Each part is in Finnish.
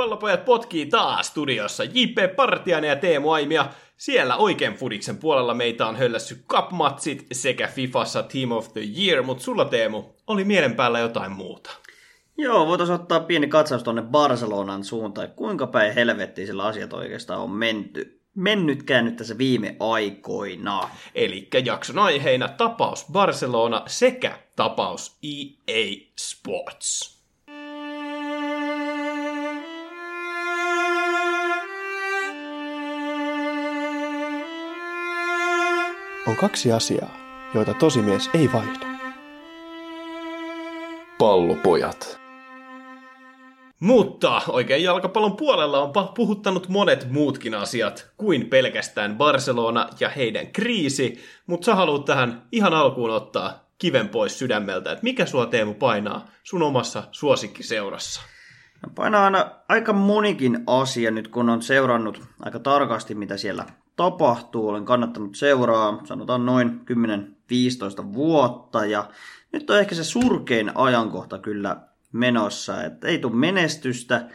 Pallopojat potkii taas studiossa J.P. Partiainen ja Teemu Aimia. Siellä oikein Fudiksen puolella meitä on höllässy Cup-matsit sekä Fifassa Team of the Year, mutta sulla Teemu oli mielen päällä jotain muuta. Joo, voitaisiin ottaa pieni katsaus tuonne Barcelonan suuntaan, kuinka päin helvettiin sillä asiat oikeastaan on menty. Mennytkään nyt tässä viime aikoina. Eli jakson aiheina tapaus Barcelona sekä tapaus EA Sports. On kaksi asiaa, joita tosimies ei vaihda. Pallopojat. Mutta oikein jalkapallon puolella on puhuttanut monet muutkin asiat kuin pelkästään Barcelona ja heidän kriisi, mutta sä haluat tähän ihan alkuun ottaa kiven pois sydämeltä, että mikä sua Teemu painaa sun omassa suosikkiseurassa? No painaa aina aika monikin asia nyt, kun on seurannut aika tarkasti, mitä siellä tapahtuu. Olen kannattanut seuraa, sanotaan noin 10-15 vuotta ja nyt on ehkä se surkein ajankohta kyllä menossa, että ei tule menestystä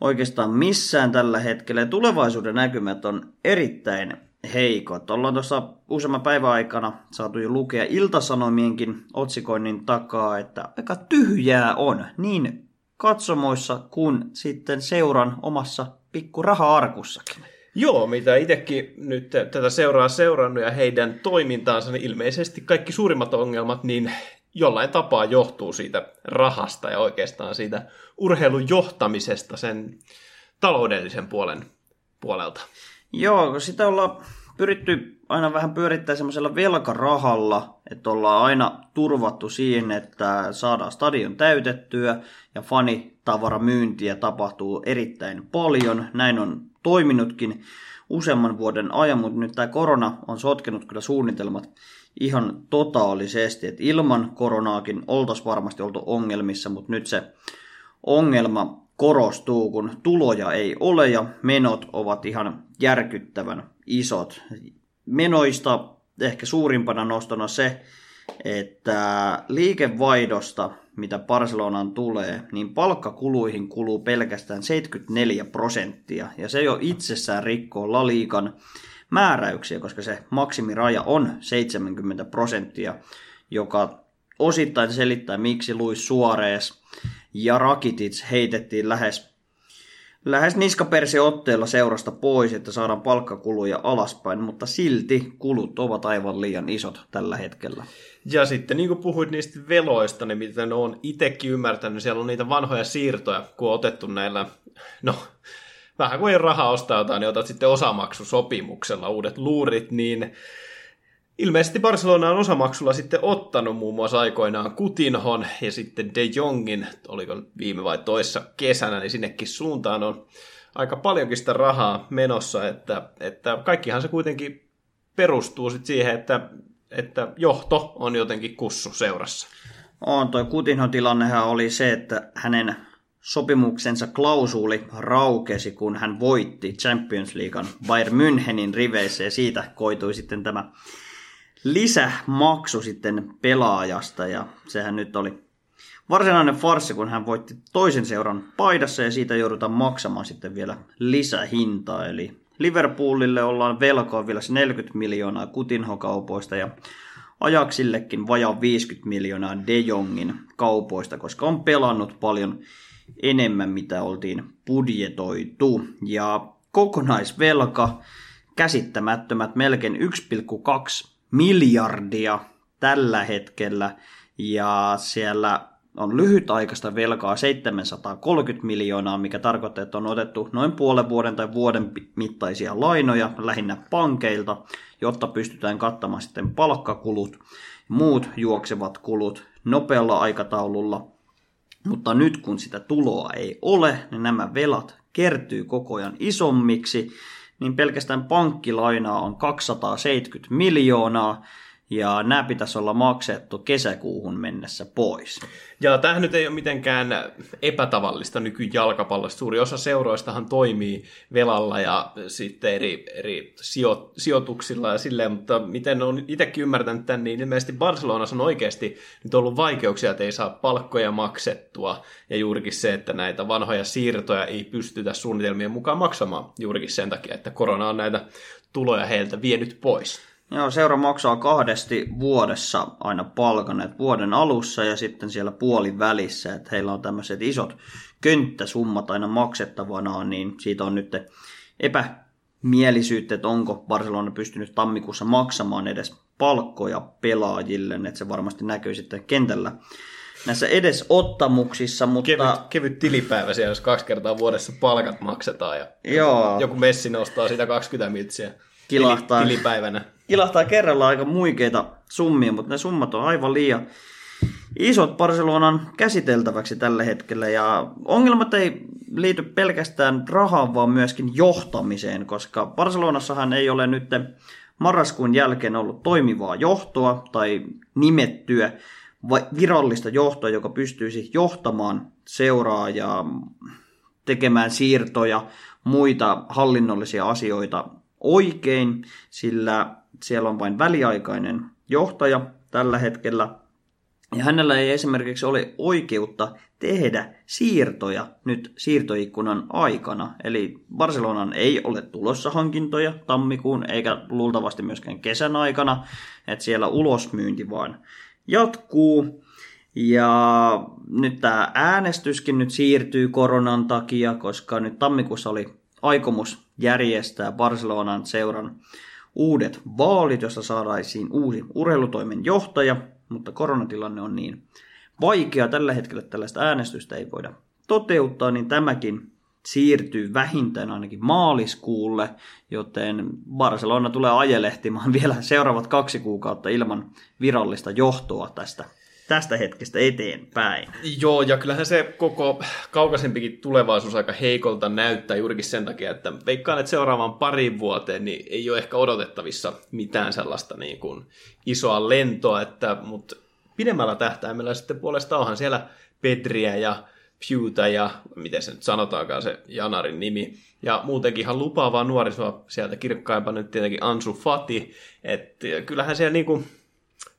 oikeastaan missään tällä hetkellä ja tulevaisuuden näkymät on erittäin heikot. Ollaan tuossa useamman päivän aikana saatu jo lukea iltasanomienkin otsikoinnin takaa, että aika tyhjää on niin katsomoissa kuin sitten seuran omassa pikku raha-arkussakin. Joo, mitä itsekin nyt tätä seuraa seurannut ja heidän toimintaansa, niin ilmeisesti kaikki suurimmat ongelmat niin jollain tapaa johtuu siitä rahasta ja oikeastaan siitä urheilun johtamisesta sen taloudellisen puolen puolelta. Joo, kun sitä ollaan pyritty aina vähän pyörittää semmoisella velkarahalla, että ollaan aina turvattu siihen, että saadaan stadion täytettyä ja fanitavaramyyntiä tapahtuu erittäin paljon. Näin on toiminutkin useamman vuoden ajan, mutta nyt tämä korona on sotkenut kyllä suunnitelmat ihan totaalisesti, että ilman koronaakin oltaisiin varmasti oltu ongelmissa, mutta nyt se ongelma korostuu, kun tuloja ei ole ja menot ovat ihan järkyttävän isot. Menoista ehkä suurimpana nostona se, että liikevaihdosta, mitä Barcelonaan tulee, niin palkkakuluihin kuluu pelkästään 74 prosenttia. Ja se jo itsessään rikkoo La Liigan määräyksiä, koska se maksimiraja on 70 prosenttia, joka osittain selittää, miksi Luis Suarez ja Rakitic heitettiin lähes lähes niskapersi otteella seurasta pois, että saadaan palkkakuluja alaspäin, mutta silti kulut ovat aivan liian isot tällä hetkellä. Ja sitten niin kuin puhuit niistä veloista, niin mitä ne on itsekin ymmärtänyt, siellä on niitä vanhoja siirtoja, kun on otettu näillä, no vähän kuin ei rahaa ostaa jotain, niin otat sitten osamaksusopimuksella uudet luurit, niin Ilmeisesti Barcelona on osamaksulla sitten ottanut muun muassa aikoinaan Kutinhon ja sitten De Jongin, oliko viime vai toissa kesänä, niin sinnekin suuntaan on aika paljonkin sitä rahaa menossa, että, että kaikkihan se kuitenkin perustuu sitten siihen, että, että johto on jotenkin kussu seurassa. On, toi Kutinhon tilannehan oli se, että hänen sopimuksensa klausuuli raukesi, kun hän voitti Champions Leaguean Bayern Münchenin riveissä ja siitä koitui sitten tämä lisämaksu sitten pelaajasta ja sehän nyt oli varsinainen farssi, kun hän voitti toisen seuran paidassa ja siitä joudutaan maksamaan sitten vielä lisähintaa. Eli Liverpoolille ollaan velkoa vielä 40 miljoonaa Kutinho-kaupoista ja Ajaksillekin vajaa 50 miljoonaa De Jongin kaupoista, koska on pelannut paljon enemmän, mitä oltiin budjetoitu. Ja kokonaisvelka käsittämättömät melkein 1,2 miljardia tällä hetkellä ja siellä on lyhytaikaista velkaa 730 miljoonaa, mikä tarkoittaa, että on otettu noin puolen vuoden tai vuoden mittaisia lainoja lähinnä pankeilta, jotta pystytään kattamaan sitten palkkakulut, muut juoksevat kulut nopealla aikataululla. Mutta nyt kun sitä tuloa ei ole, niin nämä velat kertyy koko ajan isommiksi niin pelkästään pankkilainaa on 270 miljoonaa, ja nämä pitäisi olla maksettu kesäkuuhun mennessä pois. Ja tämähän nyt ei ole mitenkään epätavallista nykyjalkapallosta. Suuri osa seuroistahan toimii velalla ja sitten eri, eri sijo, sijoituksilla ja silleen, mutta miten on itsekin ymmärtänyt tämän, niin ilmeisesti Barcelonassa on oikeasti nyt ollut vaikeuksia, että ei saa palkkoja maksettua ja juurikin se, että näitä vanhoja siirtoja ei pystytä suunnitelmien mukaan maksamaan juurikin sen takia, että korona on näitä tuloja heiltä vienyt pois. Joo, seura maksaa kahdesti vuodessa aina palkan, että vuoden alussa ja sitten siellä puolin välissä, että heillä on tämmöiset isot könttäsummat aina maksettavana, niin siitä on nyt epämielisyyttä, että onko Barcelona pystynyt tammikuussa maksamaan edes palkkoja pelaajille, että se varmasti näkyy sitten kentällä näissä edesottamuksissa, mutta... Kevyt, kevyt tilipäivä siellä, jos kaksi kertaa vuodessa palkat maksetaan ja Joo. joku messi nostaa sitä 20 mitsiä Kilahtaa. tilipäivänä. Kilahtaa kerralla aika muikeita summia, mutta ne summat on aivan liian isot Barcelonan käsiteltäväksi tällä hetkellä. Ja ongelmat ei liity pelkästään rahaan, vaan myöskin johtamiseen, koska Barcelonassahan ei ole nyt marraskuun jälkeen ollut toimivaa johtoa tai nimettyä virallista johtoa, joka pystyisi johtamaan seuraa ja tekemään siirtoja, muita hallinnollisia asioita oikein, sillä siellä on vain väliaikainen johtaja tällä hetkellä. Ja hänellä ei esimerkiksi ole oikeutta tehdä siirtoja nyt siirtoikkunan aikana. Eli Barcelonan ei ole tulossa hankintoja tammikuun eikä luultavasti myöskään kesän aikana. Että siellä ulosmyynti vaan jatkuu. Ja nyt tämä äänestyskin nyt siirtyy koronan takia, koska nyt tammikuussa oli aikomus järjestää Barcelonan seuran uudet vaalit, jossa saadaisiin uusi urheilutoimen johtaja, mutta koronatilanne on niin vaikea tällä hetkellä, tällaista äänestystä ei voida toteuttaa, niin tämäkin siirtyy vähintään ainakin maaliskuulle, joten Barcelona tulee ajelehtimaan vielä seuraavat kaksi kuukautta ilman virallista johtoa tästä tästä hetkestä eteenpäin. Joo, ja kyllähän se koko kaukaisempikin tulevaisuus aika heikolta näyttää juurikin sen takia, että veikkaan, että seuraavan parin vuoteen niin ei ole ehkä odotettavissa mitään sellaista niin kuin isoa lentoa, että, mutta pidemmällä tähtäimellä sitten puolesta onhan siellä Pedriä ja Pewta ja miten se nyt sanotaankaan se Janarin nimi. Ja muutenkin ihan lupaavaa nuorisoa sieltä kirkkaimpaa nyt tietenkin Ansu Fati. Että kyllähän siellä niinku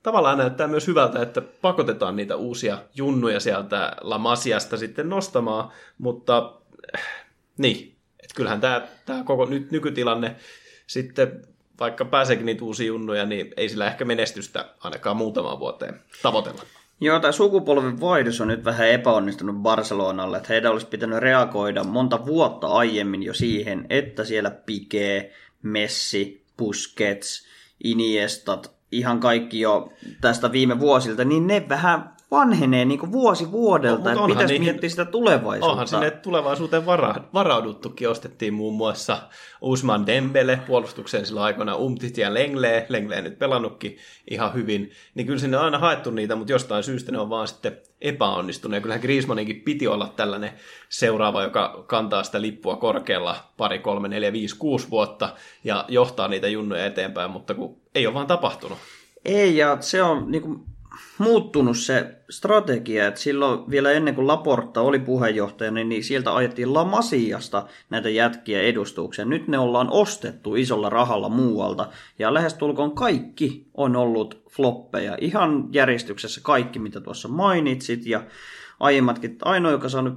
tavallaan näyttää myös hyvältä, että pakotetaan niitä uusia junnuja sieltä La Masiasta sitten nostamaan, mutta äh, niin, että kyllähän tämä, tämä koko nyt nykytilanne sitten vaikka pääseekin niitä uusia junnuja, niin ei sillä ehkä menestystä ainakaan muutamaan vuoteen tavoitella. Joo, tämä sukupolven vaihdos on nyt vähän epäonnistunut Barcelonalle, että heidän olisi pitänyt reagoida monta vuotta aiemmin jo siihen, että siellä Piqué, Messi, Busquets, Iniestat, ihan kaikki jo tästä viime vuosilta, niin ne vähän vanhenee niin kuin vuosi vuodelta, no, että pitäisi niihin, miettiä sitä tulevaisuutta. Onhan sinne tulevaisuuteen vara, varauduttukin, ostettiin muun muassa Usman Dembele puolustukseen sillä aikoina Umtit ja Lengle, Lengle nyt pelannutkin ihan hyvin, niin kyllä sinne on aina haettu niitä, mutta jostain syystä ne on vaan sitten epäonnistunut. Ja kyllähän Griezmanninkin piti olla tällainen seuraava, joka kantaa sitä lippua korkealla pari, kolme, neljä, viisi, kuusi vuotta ja johtaa niitä junnoja eteenpäin, mutta kun ei ole vaan tapahtunut. Ei, ja se on niin kuin muuttunut se strategia, että silloin vielä ennen kuin Laporta oli puheenjohtajana, niin sieltä ajettiin Lamasiasta näitä jätkiä edustuksia. Nyt ne ollaan ostettu isolla rahalla muualta, ja lähestulkoon kaikki on ollut floppeja. Ihan järjestyksessä kaikki, mitä tuossa mainitsit, ja aiemmatkin, ainoa, joka saanut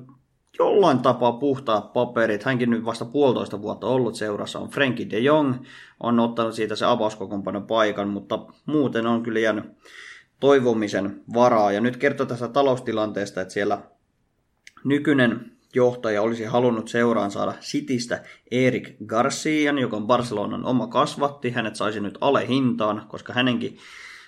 jollain tapaa puhtaat paperit, hänkin nyt vasta puolitoista vuotta ollut seurassa, on Frenkie de Jong, on ottanut siitä se avauskokoonpanon paikan, mutta muuten on kyllä jäänyt toivomisen varaa. Ja nyt kertoo tästä taloustilanteesta, että siellä nykyinen johtaja olisi halunnut seuraan saada Sitistä Erik Garcian, joka on Barcelonan oma kasvatti. Hänet saisi nyt alehintaan, koska hänenkin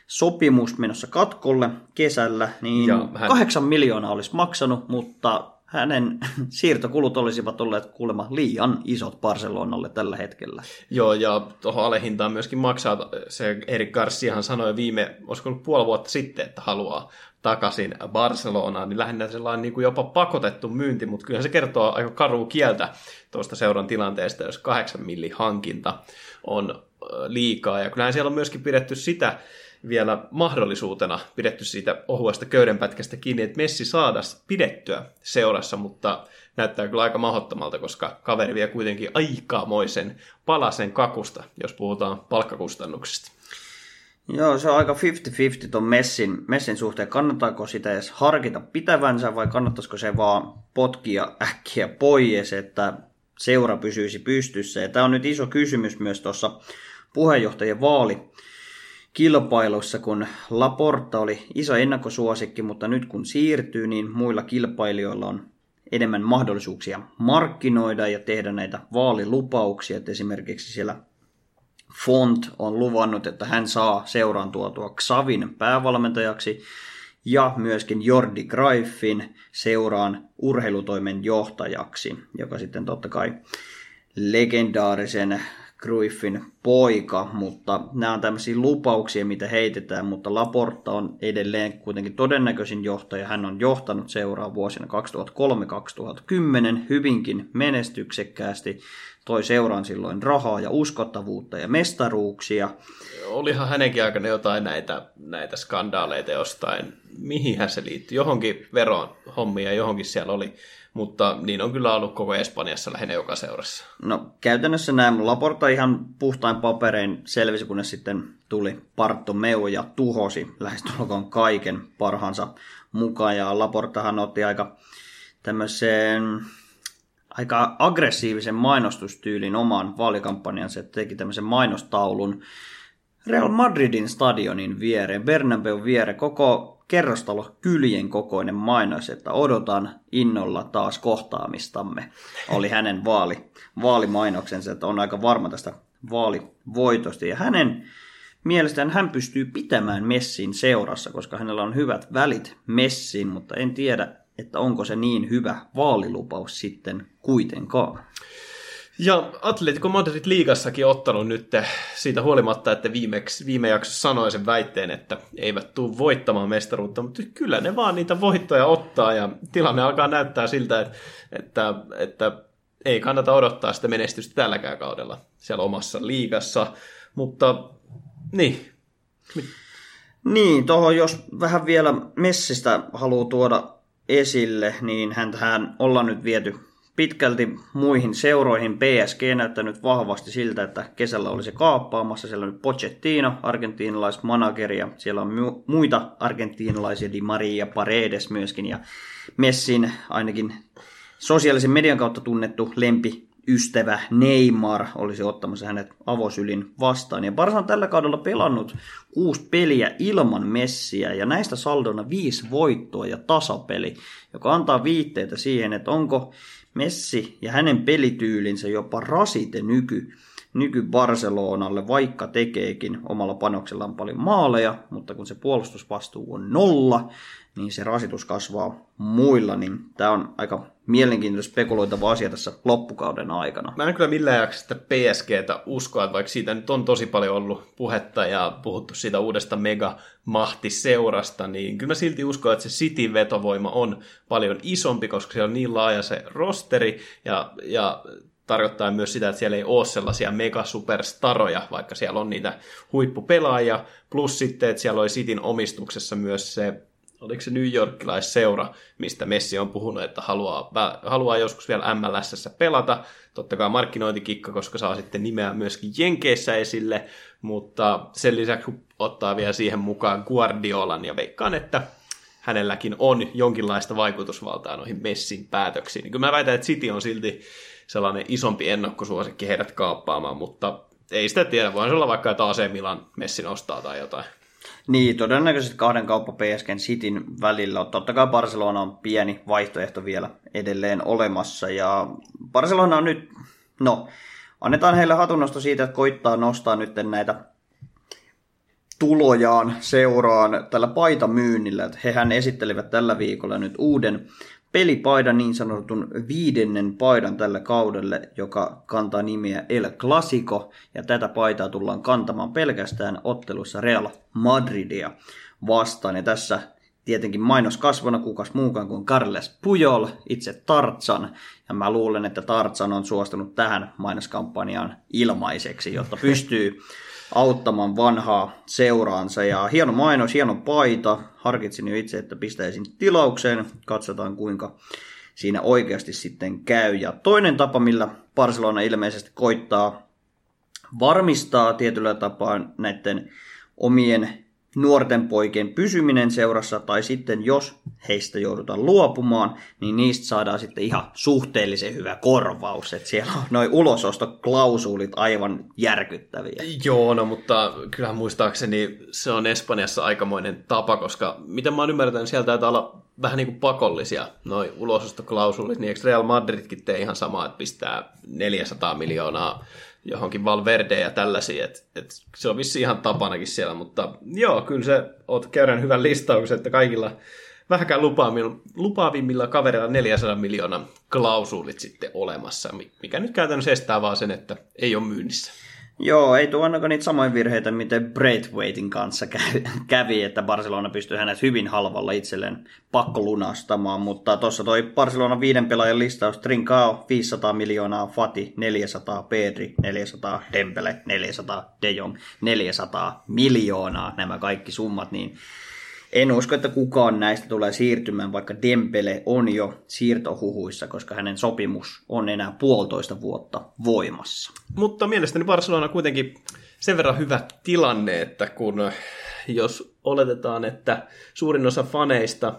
sopimus menossa katkolle kesällä, niin hän... 8 miljoonaa olisi maksanut, mutta hänen siirtokulut olisivat olleet kuulemma liian isot Barcelonalle tällä hetkellä. Joo, ja tuohon alehintaan myöskin maksaa, se Erik Garciahan sanoi viime, olisiko ollut puoli vuotta sitten, että haluaa takaisin Barcelonaan, niin lähinnä sellainen niin kuin jopa pakotettu myynti, mutta kyllä se kertoo aika karua kieltä tuosta seuran tilanteesta, jos kahdeksan milli hankinta on liikaa, ja kyllähän siellä on myöskin pidetty sitä vielä mahdollisuutena pidetty siitä ohuesta köydenpätkästä kiinni, että Messi saadas pidettyä seurassa, mutta näyttää kyllä aika mahdottomalta, koska kaveri vie kuitenkin aikamoisen palasen kakusta, jos puhutaan palkkakustannuksista. Joo, se on aika 50-50 tuon Messin, Messin suhteen. Kannattaako sitä edes harkita pitävänsä vai kannattaisiko se vaan potkia äkkiä pois, että seura pysyisi pystyssä. Ja tämä on nyt iso kysymys myös tuossa puheenjohtajien vaali kilpailussa, kun Laporta oli iso ennakkosuosikki, mutta nyt kun siirtyy, niin muilla kilpailijoilla on enemmän mahdollisuuksia markkinoida ja tehdä näitä vaalilupauksia. Että esimerkiksi siellä Font on luvannut, että hän saa seuraan tuotua Xavin päävalmentajaksi ja myöskin Jordi Greifin seuraan urheilutoimen johtajaksi, joka sitten totta kai legendaarisen Cruyffin poika, mutta nämä on tämmöisiä lupauksia, mitä heitetään, mutta Laporta on edelleen kuitenkin todennäköisin johtaja. Hän on johtanut seuraa vuosina 2003-2010 hyvinkin menestyksekkäästi. Toi seuraan silloin rahaa ja uskottavuutta ja mestaruuksia. Olihan hänenkin aikana jotain näitä, näitä skandaaleita jostain. Mihin se liittyy? Johonkin veron hommia, johonkin siellä oli mutta niin on kyllä ollut koko Espanjassa lähinnä joka seurassa. No käytännössä näin Laporta ihan puhtain paperein selvisi, kunnes sitten tuli Meu ja tuhosi lähestulkoon kaiken parhaansa mukaan. Ja Laportahan otti aika tämmöiseen aika aggressiivisen mainostustyylin omaan vaalikampanjansa, että teki tämmöisen mainostaulun Real Madridin stadionin viereen, Bernabeu viereen, koko kerrostalo kyljen kokoinen mainos, että odotan innolla taas kohtaamistamme, oli hänen vaali, vaalimainoksensa, että on aika varma tästä vaalivoitosta. Ja hänen mielestään hän pystyy pitämään Messin seurassa, koska hänellä on hyvät välit Messiin, mutta en tiedä, että onko se niin hyvä vaalilupaus sitten kuitenkaan. Ja Atletico Madrid liigassakin ottanut nyt siitä huolimatta, että viimeksi, viime jaksossa sanoi sen väitteen, että eivät tule voittamaan mestaruutta, mutta kyllä ne vaan niitä voittoja ottaa ja tilanne alkaa näyttää siltä, että, että, että ei kannata odottaa sitä menestystä tälläkään kaudella siellä omassa liigassa, mutta niin. Niin, tuohon jos vähän vielä Messistä haluaa tuoda esille, niin hän ollaan nyt viety pitkälti muihin seuroihin. PSG näyttänyt vahvasti siltä, että kesällä olisi kaappaamassa. Siellä on nyt Pochettino, argentiinalaismanageri, ja siellä on mu- muita argentiinalaisia, Di Maria Paredes myöskin, ja Messin ainakin sosiaalisen median kautta tunnettu lempi ystävä Neymar olisi ottamassa hänet avosylin vastaan. Ja Barsa on tällä kaudella pelannut kuusi peliä ilman Messiä ja näistä saldona viisi voittoa ja tasapeli, joka antaa viitteitä siihen, että onko Messi ja hänen pelityylinsä jopa rasite nyky, nyky Barcelonalle, vaikka tekeekin omalla panoksellaan paljon maaleja, mutta kun se puolustusvastuu on nolla, niin se rasitus kasvaa muilla, niin tämä on aika mielenkiintoista spekuloitava asia tässä loppukauden aikana. Mä en kyllä millään jaksa sitä PSGtä uskoa, että vaikka siitä nyt on tosi paljon ollut puhetta ja puhuttu siitä uudesta mega-mahtiseurasta, niin kyllä mä silti uskon, että se City vetovoima on paljon isompi, koska siellä on niin laaja se rosteri ja, ja tarkoittaa myös sitä, että siellä ei ole sellaisia megasuperstaroja, vaikka siellä on niitä huippupelaajia, plus sitten, että siellä oli Cityn omistuksessa myös se oliko se New Yorkilaisseura, mistä Messi on puhunut, että haluaa, haluaa joskus vielä MLSssä pelata. Totta kai markkinointikikka, koska saa sitten nimeä myöskin Jenkeissä esille, mutta sen lisäksi ottaa vielä siihen mukaan Guardiolan ja veikkaan, että hänelläkin on jonkinlaista vaikutusvaltaa noihin Messin päätöksiin. Niin kyllä mä väitän, että City on silti sellainen isompi ennakkosuosikki heidät kaappaamaan, mutta ei sitä tiedä. Voisi olla vaikka, että AC Milan Messin ostaa tai jotain. Niin, todennäköisesti kahden kauppa PSGn Cityn välillä. Totta kai Barcelona on pieni vaihtoehto vielä edelleen olemassa. Ja Barcelona on nyt, no, annetaan heille hatunnosto siitä, että koittaa nostaa nyt näitä tulojaan seuraan tällä paitamyynnillä. Hehän esittelivät tällä viikolla nyt uuden pelipaidan, niin sanotun viidennen paidan tällä kaudelle, joka kantaa nimiä El Clasico, ja tätä paitaa tullaan kantamaan pelkästään ottelussa Real Madridia vastaan. Ja tässä tietenkin mainoskasvona kukas muukaan kuin Carles Pujol, itse Tartsan. Ja mä luulen, että Tartsan on suostunut tähän mainoskampanjaan ilmaiseksi, jotta pystyy auttamaan vanhaa seuraansa. Ja hieno mainos, hieno paita. Harkitsin jo itse, että pistäisin tilaukseen. Katsotaan kuinka siinä oikeasti sitten käy. Ja toinen tapa, millä Barcelona ilmeisesti koittaa varmistaa tietyllä tapaa näiden omien nuorten poikien pysyminen seurassa, tai sitten jos heistä joudutaan luopumaan, niin niistä saadaan sitten ihan suhteellisen hyvä korvaus. Että siellä on noin ulosostoklausuulit aivan järkyttäviä. Joo, no mutta kyllähän muistaakseni se on Espanjassa aikamoinen tapa, koska miten mä oon ymmärtänyt, sieltä taitaa olla vähän niin kuin pakollisia noin ulosostoklausulit, niin eikö Real Madridkin tee ihan samaa, että pistää 400 miljoonaa johonkin Valverde ja tällaisia, että et se on vissi ihan tapanakin siellä, mutta joo, kyllä se oot käydään hyvän listauksen, että kaikilla vähänkään lupaavimmilla kavereilla 400 miljoonan klausuulit sitten olemassa, mikä nyt käytännössä estää vaan sen, että ei ole myynnissä. Joo, ei tuo ainakaan niitä samoja virheitä, miten Braithwaitin kanssa kävi, että Barcelona pystyi hänet hyvin halvalla itselleen pakkolunastamaan, mutta tuossa toi Barcelona viiden pelaajan listaus, Trincao 500 miljoonaa, Fati 400, Pedri 400, Dembele 400, De Jong 400 miljoonaa, nämä kaikki summat, niin en usko, että kukaan näistä tulee siirtymään, vaikka Dembele on jo siirtohuhuissa, koska hänen sopimus on enää puolitoista vuotta voimassa. Mutta mielestäni Barcelona on kuitenkin sen verran hyvä tilanne, että kun jos oletetaan, että suurin osa faneista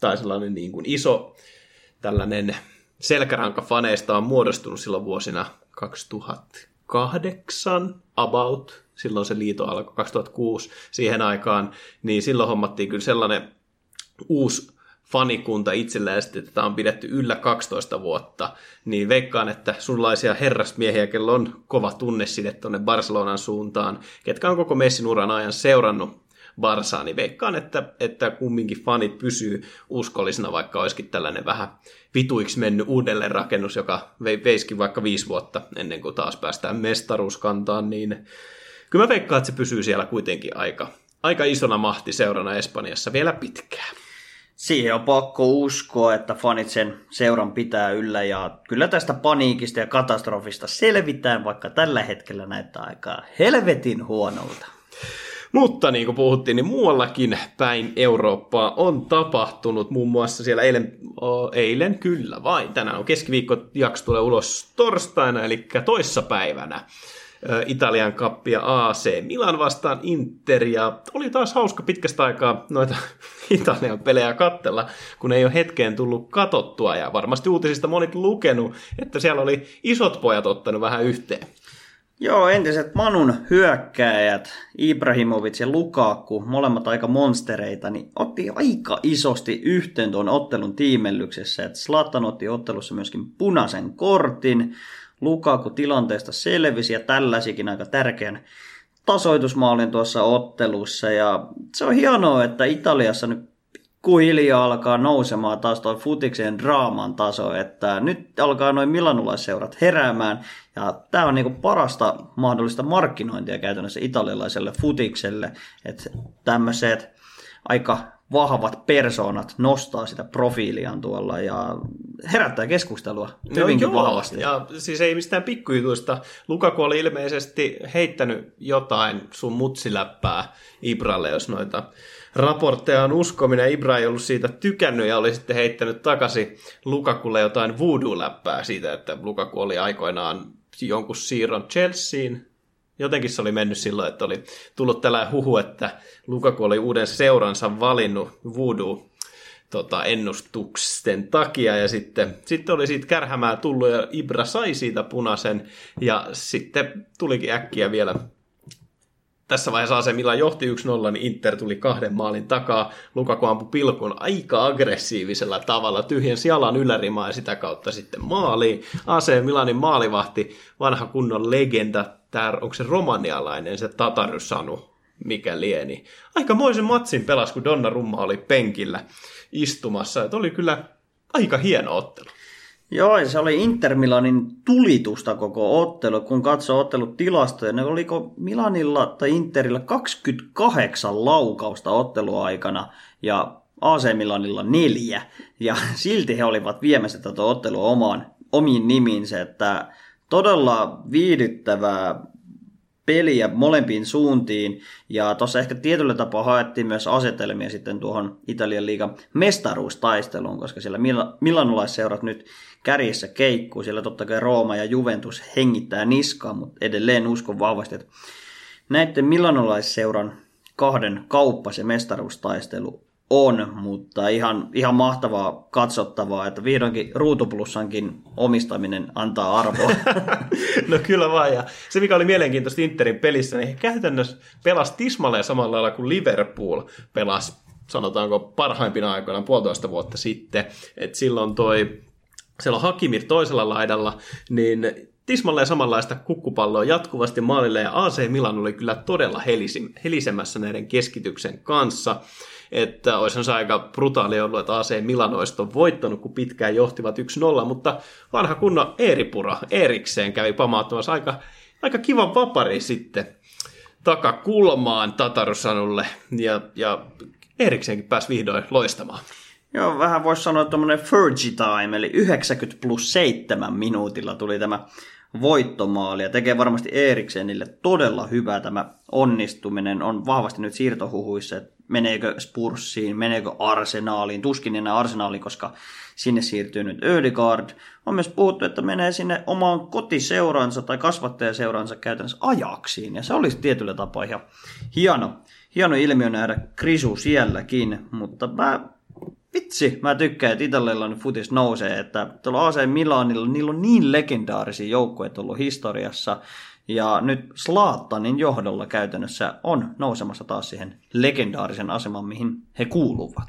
tai sellainen niin kuin iso tällainen selkäranka faneista on muodostunut silloin vuosina 2008 about silloin se liito alkoi 2006 siihen aikaan, niin silloin hommattiin kyllä sellainen uusi fanikunta itsellään, että tätä on pidetty yllä 12 vuotta, niin veikkaan, että sunlaisia herrasmiehiä, kello on kova tunneside tuonne Barcelonan suuntaan, ketkä on koko Messin uran ajan seurannut Barsaa, niin veikkaan, että, että kumminkin fanit pysyy uskollisena, vaikka olisikin tällainen vähän vituiksi mennyt uudelleen rakennus, joka veiskin vaikka viisi vuotta ennen kuin taas päästään mestaruuskantaan, niin kyllä mä veikkaan, että se pysyy siellä kuitenkin aika, aika isona mahti seurana Espanjassa vielä pitkään. Siihen on pakko uskoa, että fanit sen seuran pitää yllä ja kyllä tästä paniikista ja katastrofista selvitään, vaikka tällä hetkellä näyttää aika helvetin huonolta. Mutta niin kuin puhuttiin, niin muuallakin päin Eurooppaa on tapahtunut, muun muassa siellä eilen, oh, eilen kyllä vain, tänään on keskiviikko, jakso tulee ulos torstaina, eli toissapäivänä. Italian kappia AC Milan vastaan Inter ja oli taas hauska pitkästä aikaa noita Italian pelejä kattella, kun ei ole hetkeen tullut katottua ja varmasti uutisista monet lukenut, että siellä oli isot pojat ottanut vähän yhteen. Joo, entiset Manun hyökkääjät, Ibrahimovic ja Lukaku, molemmat aika monstereita, niin otti aika isosti yhteen tuon ottelun tiimellyksessä. Että Slatan otti ottelussa myöskin punaisen kortin, Lukaku tilanteesta selvisi ja tällaisikin aika tärkeän tasoitusmaalin tuossa ottelussa. Ja se on hienoa, että Italiassa nyt pikkuhiljaa alkaa nousemaan taas tuo futikseen draaman taso, että nyt alkaa noin milanulaisseurat heräämään, ja tämä on niinku parasta mahdollista markkinointia käytännössä italialaiselle futikselle, että tämmöiset aika vahvat persoonat nostaa sitä profiiliaan tuolla ja herättää keskustelua no, hyvinkin joo, vahvasti. Ja siis ei mistään pikkujutuista. Lukaku oli ilmeisesti heittänyt jotain sun mutsiläppää Ibralle, jos noita raportteja on uskominen. Ibra ei ollut siitä tykännyt ja oli sitten heittänyt takaisin Lukakulle jotain voodoo-läppää siitä, että Lukaku oli aikoinaan jonkun siirron Chelseain. Jotenkin se oli mennyt silloin, että oli tullut tällä huhu, että Lukaku oli uuden seuransa valinnut voodoo tota, ennustuksen takia. Ja sitten, sitten oli siitä kärhämää tullut ja Ibra sai siitä punaisen. Ja sitten tulikin äkkiä vielä tässä vaiheessa se, millä johti 1-0, niin Inter tuli kahden maalin takaa. Lukaku ampui pilkun aika aggressiivisella tavalla, tyhjensi jalan ylärimaa ja sitä kautta sitten maaliin. AC Milanin maalivahti, vanha kunnon legenda, tää, onko se romanialainen, se Tatarysanu, mikä lieni. Aikamoisen matsin pelas, kun Rumma oli penkillä istumassa. Et oli kyllä aika hieno ottelu. Joo, se oli Inter Milanin tulitusta koko ottelu, kun katsoo ottelut tilastoja. Ne oliko Milanilla tai Interillä 28 laukausta otteluaikana ja AC Milanilla neljä, ja silti he olivat viemässä tätä ottelua omaan, omiin nimiinsä, että todella viihdyttävää peliä molempiin suuntiin, ja tuossa ehkä tietyllä tapaa haettiin myös asetelmia sitten tuohon Italian liigan mestaruustaisteluun, koska siellä milanolaisseurat nyt kärjessä keikkuu, siellä totta kai Rooma ja Juventus hengittää niskaa, mutta edelleen uskon vahvasti, että näiden milanolaisseuran kahden kauppa se mestaruustaistelu on, mutta ihan, ihan mahtavaa katsottavaa, että vihdoinkin Ruutuplussankin omistaminen antaa arvoa. no kyllä vaan, ja se mikä oli mielenkiintoista Interin pelissä, niin he käytännössä pelasi tismalleen samalla lailla kuin Liverpool pelasi, sanotaanko parhaimpina aikoina puolitoista vuotta sitten, että silloin toi siellä on Hakimir toisella laidalla, niin tismalleen samanlaista kukkupalloa jatkuvasti maalille, ja AC Milan oli kyllä todella helisemässä näiden keskityksen kanssa että olisihan se aika brutaali ollut, että AC Milanoista on voittanut, kun pitkään johtivat 1-0, mutta vanha kunnon Eeripura erikseen kävi pamauttamassa aika, aika kivan vapari sitten takakulmaan Tatarusanulle, ja, ja Erikseenkin pääsi vihdoin loistamaan. Joo, vähän voisi sanoa tuommoinen Fergie time, eli 90 plus 7 minuutilla tuli tämä voittomaali ja tekee varmasti Eriksenille todella hyvää tämä onnistuminen. On vahvasti nyt siirtohuhuissa, että meneekö Spurssiin, meneekö Arsenaaliin, tuskin enää Arsenaaliin, koska sinne siirtyy nyt Ödegaard. On myös puhuttu, että menee sinne omaan kotiseuransa tai kasvattajaseuransa käytännössä ajaksiin, ja se olisi tietyllä tapaa ihan hieno, hieno ilmiö nähdä Krisu sielläkin, mutta mä vitsi, mä tykkään, että Italialla futis nousee, että tuolla AC Milanilla niillä on niin legendaarisia joukkueita ollut historiassa, ja nyt Slaattanin johdolla käytännössä on nousemassa taas siihen legendaarisen aseman, mihin he kuuluvat.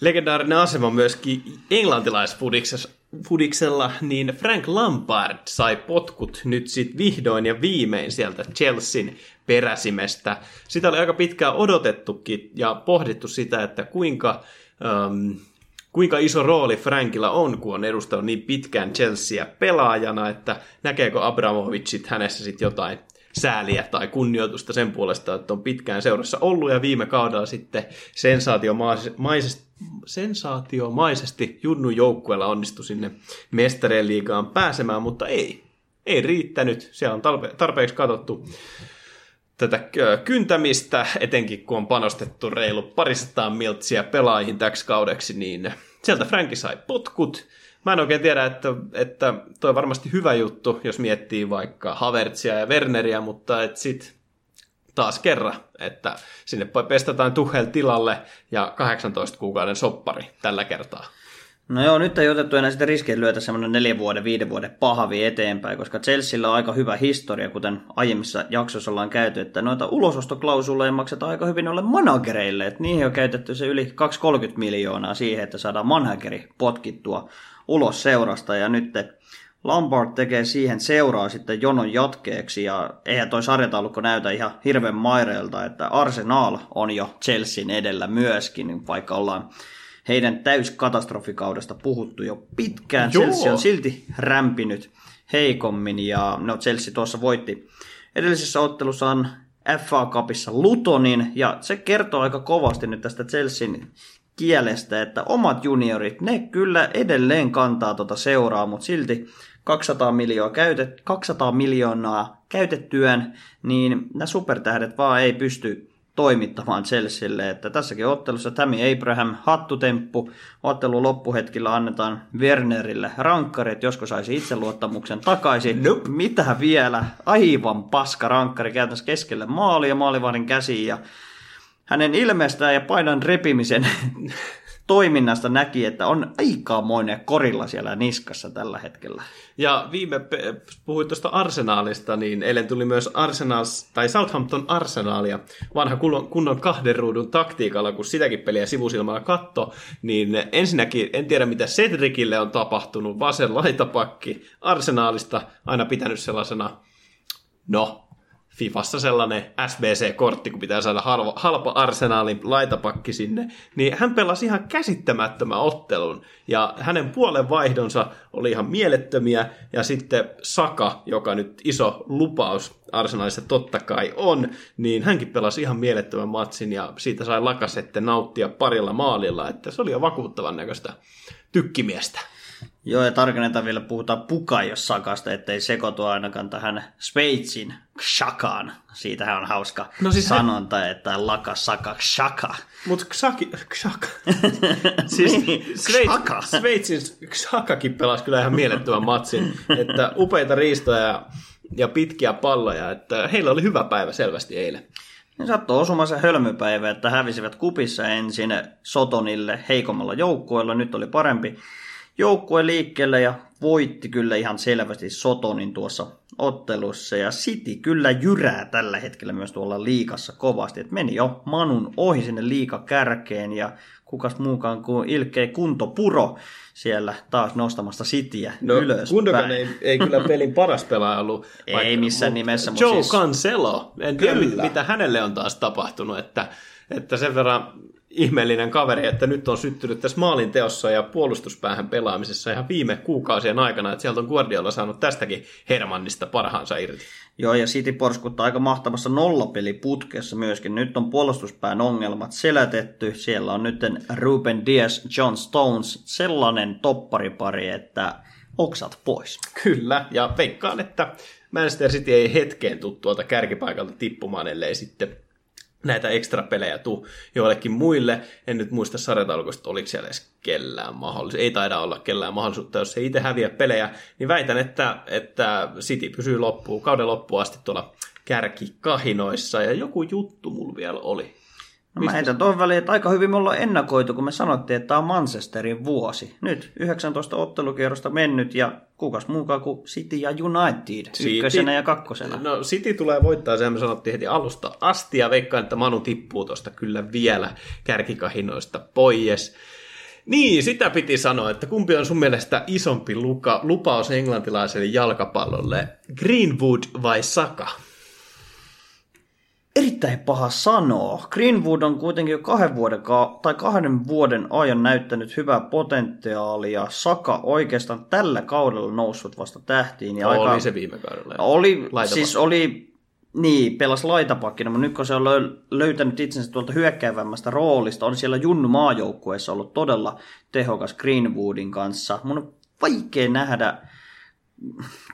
Legendaarinen asema myöskin englantilaisfudiksella, niin Frank Lampard sai potkut nyt sitten vihdoin ja viimein sieltä Chelsean peräsimestä. Sitä oli aika pitkään odotettukin ja pohdittu sitä, että kuinka um, kuinka iso rooli Frankilla on, kun on edustanut niin pitkään Chelsea pelaajana, että näkeekö Abramovicit hänessä sitten jotain sääliä tai kunnioitusta sen puolesta, että on pitkään seurassa ollut ja viime kaudella sitten sensaatiomaisesti, sensaatiomaisesti Junnu joukkueella onnistui sinne mestareen liigaan pääsemään, mutta ei. Ei riittänyt. Siellä on tarpeeksi katsottu tätä kyntämistä, etenkin kun on panostettu reilu parisataa miltsiä pelaajiin täksi kaudeksi, niin sieltä Franki sai potkut. Mä en oikein tiedä, että, että toi on varmasti hyvä juttu, jos miettii vaikka Havertzia ja Werneriä, mutta et sit taas kerran, että sinne pestataan Tuhel tilalle ja 18 kuukauden soppari tällä kertaa. No joo, nyt ei otettu enää sitä riskiä lyötä semmoinen neljän vuoden, viiden vuoden pahavi eteenpäin, koska Chelsealla on aika hyvä historia, kuten aiemmissa jaksoissa ollaan käyty, että noita ulosostoklausuleja maksetaan aika hyvin noille managereille, että niihin on käytetty se yli 230 miljoonaa siihen, että saadaan manageri potkittua ulos seurasta, ja nyt Lampard tekee siihen seuraa sitten jonon jatkeeksi, ja eihän toi sarjataulukko näytä ihan hirveän maireelta, että Arsenal on jo Chelsean edellä myöskin, vaikka ollaan heidän täyskatastrofikaudesta puhuttu jo pitkään. Joo. Chelsea on silti rämpinyt heikommin ja no Chelsea tuossa voitti edellisessä ottelussaan FA Cupissa Lutonin ja se kertoo aika kovasti nyt tästä Chelsean kielestä, että omat juniorit, ne kyllä edelleen kantaa tuota seuraa, mutta silti 200 miljoonaa, käytet, 200 miljoonaa käytettyään, niin nämä supertähdet vaan ei pysty toimittamaan Chelsealle. Että tässäkin ottelussa Tammy Abraham hattutemppu. Ottelun loppuhetkillä annetaan Wernerille rankkari, että josko saisi itseluottamuksen takaisin. Nope. Mitä vielä? Aivan paska rankkari käytännössä keskelle maali ja maalivahdin käsiin. Ja hänen ilmeestään ja painan repimisen toiminnasta näki, että on aikamoinen korilla siellä niskassa tällä hetkellä. Ja viime puhuit tuosta Arsenaalista, niin eilen tuli myös Arsenal, tai Southampton Arsenaalia vanha kunnon kahden ruudun taktiikalla, kun sitäkin peliä sivusilmalla katto, niin ensinnäkin en tiedä mitä Cedricille on tapahtunut, vasen laitapakki Arsenaalista aina pitänyt sellaisena, no, Fifassa sellainen SBC-kortti, kun pitää saada halpa, halpa arsenaalin laitapakki sinne, niin hän pelasi ihan käsittämättömän ottelun. Ja hänen puolen vaihdonsa oli ihan mielettömiä, ja sitten Saka, joka nyt iso lupaus Arsenalissa totta kai on, niin hänkin pelasi ihan mielettömän matsin, ja siitä sai Lakasette nauttia parilla maalilla, että se oli jo vakuuttavan näköistä tykkimiestä. Joo, ja tarkennetaan vielä, puhutaan Pukajos Sakasta, ettei sekoitu ainakaan tähän Sveitsin Kshakaan. Siitähän on hauska no siis sanonta, hän... että laka saka Kshaka. Mutta Kshaki, Kshaka. siis niin, Sveits, Sveitsin Kshakakin pelasi kyllä ihan mielettömän matsin. Että upeita riistoja ja, ja pitkiä palloja, että heillä oli hyvä päivä selvästi eilen. Niin sattui osumaan se hölmypäivä, että hävisivät kupissa ensin Sotonille heikommalla joukkueella, nyt oli parempi joukkue liikkeelle ja voitti kyllä ihan selvästi Sotonin tuossa ottelussa. Ja City kyllä jyrää tällä hetkellä myös tuolla liikassa kovasti. Et meni jo Manun ohi sinne liikakärkeen ja kukas muukaan kuin Ilkei Kuntopuro siellä taas nostamasta Cityä no, ylös. Kundokan ei, ei kyllä pelin paras pelaaja ollut. ei vaikka, missään nimessä. Mutta Joe siis... Cancelo, en tiedä mitä hänelle on taas tapahtunut, että, että sen verran ihmeellinen kaveri, että nyt on syttynyt tässä maalin teossa ja puolustuspäähän pelaamisessa ihan viime kuukausien aikana, että sieltä on Guardiola saanut tästäkin Hermannista parhaansa irti. Joo, ja City porskuttaa aika mahtavassa nollapeliputkessa myöskin. Nyt on puolustuspään ongelmat selätetty. Siellä on nyt Ruben Diaz, John Stones, sellainen topparipari, että oksat pois. Kyllä, ja veikkaan, että Manchester City ei hetkeen tule tuolta kärkipaikalta tippumaan, ellei sitten näitä ekstra pelejä tuu joillekin muille. En nyt muista sarjataulukosta, oliko siellä edes kellään mahdollisuus. Ei taida olla kellään mahdollisuutta, jos ei itse häviä pelejä. Niin väitän, että, että City pysyy loppuun, kauden loppuun asti tuolla kärkikahinoissa. Ja joku juttu mulla vielä oli. No mä heitän tuohon väliin, että aika hyvin me ollaan ennakoitu, kun me sanottiin, että tämä on Manchesterin vuosi. Nyt 19 ottelukierrosta mennyt ja kukas muukaan kuin City ja United City, ykkösenä ja kakkosena. No City tulee voittaa, sehän me sanottiin heti alusta asti ja veikkaan, että Manu tippuu tuosta kyllä vielä kärkikahinoista pois. Niin, sitä piti sanoa, että kumpi on sun mielestä isompi luka, lupaus englantilaiselle jalkapallolle, Greenwood vai Saka? Erittäin paha sanoa. Greenwood on kuitenkin jo kahden vuoden, tai kahden vuoden ajan näyttänyt hyvää potentiaalia. Saka oikeastaan tällä kaudella noussut vasta tähtiin. Ja oli aika, se viime kaudella. Oli, siis oli, niin, pelas laitapakkina, mutta nyt kun se on löytänyt itsensä tuolta hyökkäävämmästä roolista, on siellä Junnu maajoukkueessa ollut todella tehokas Greenwoodin kanssa. Mun on vaikea nähdä,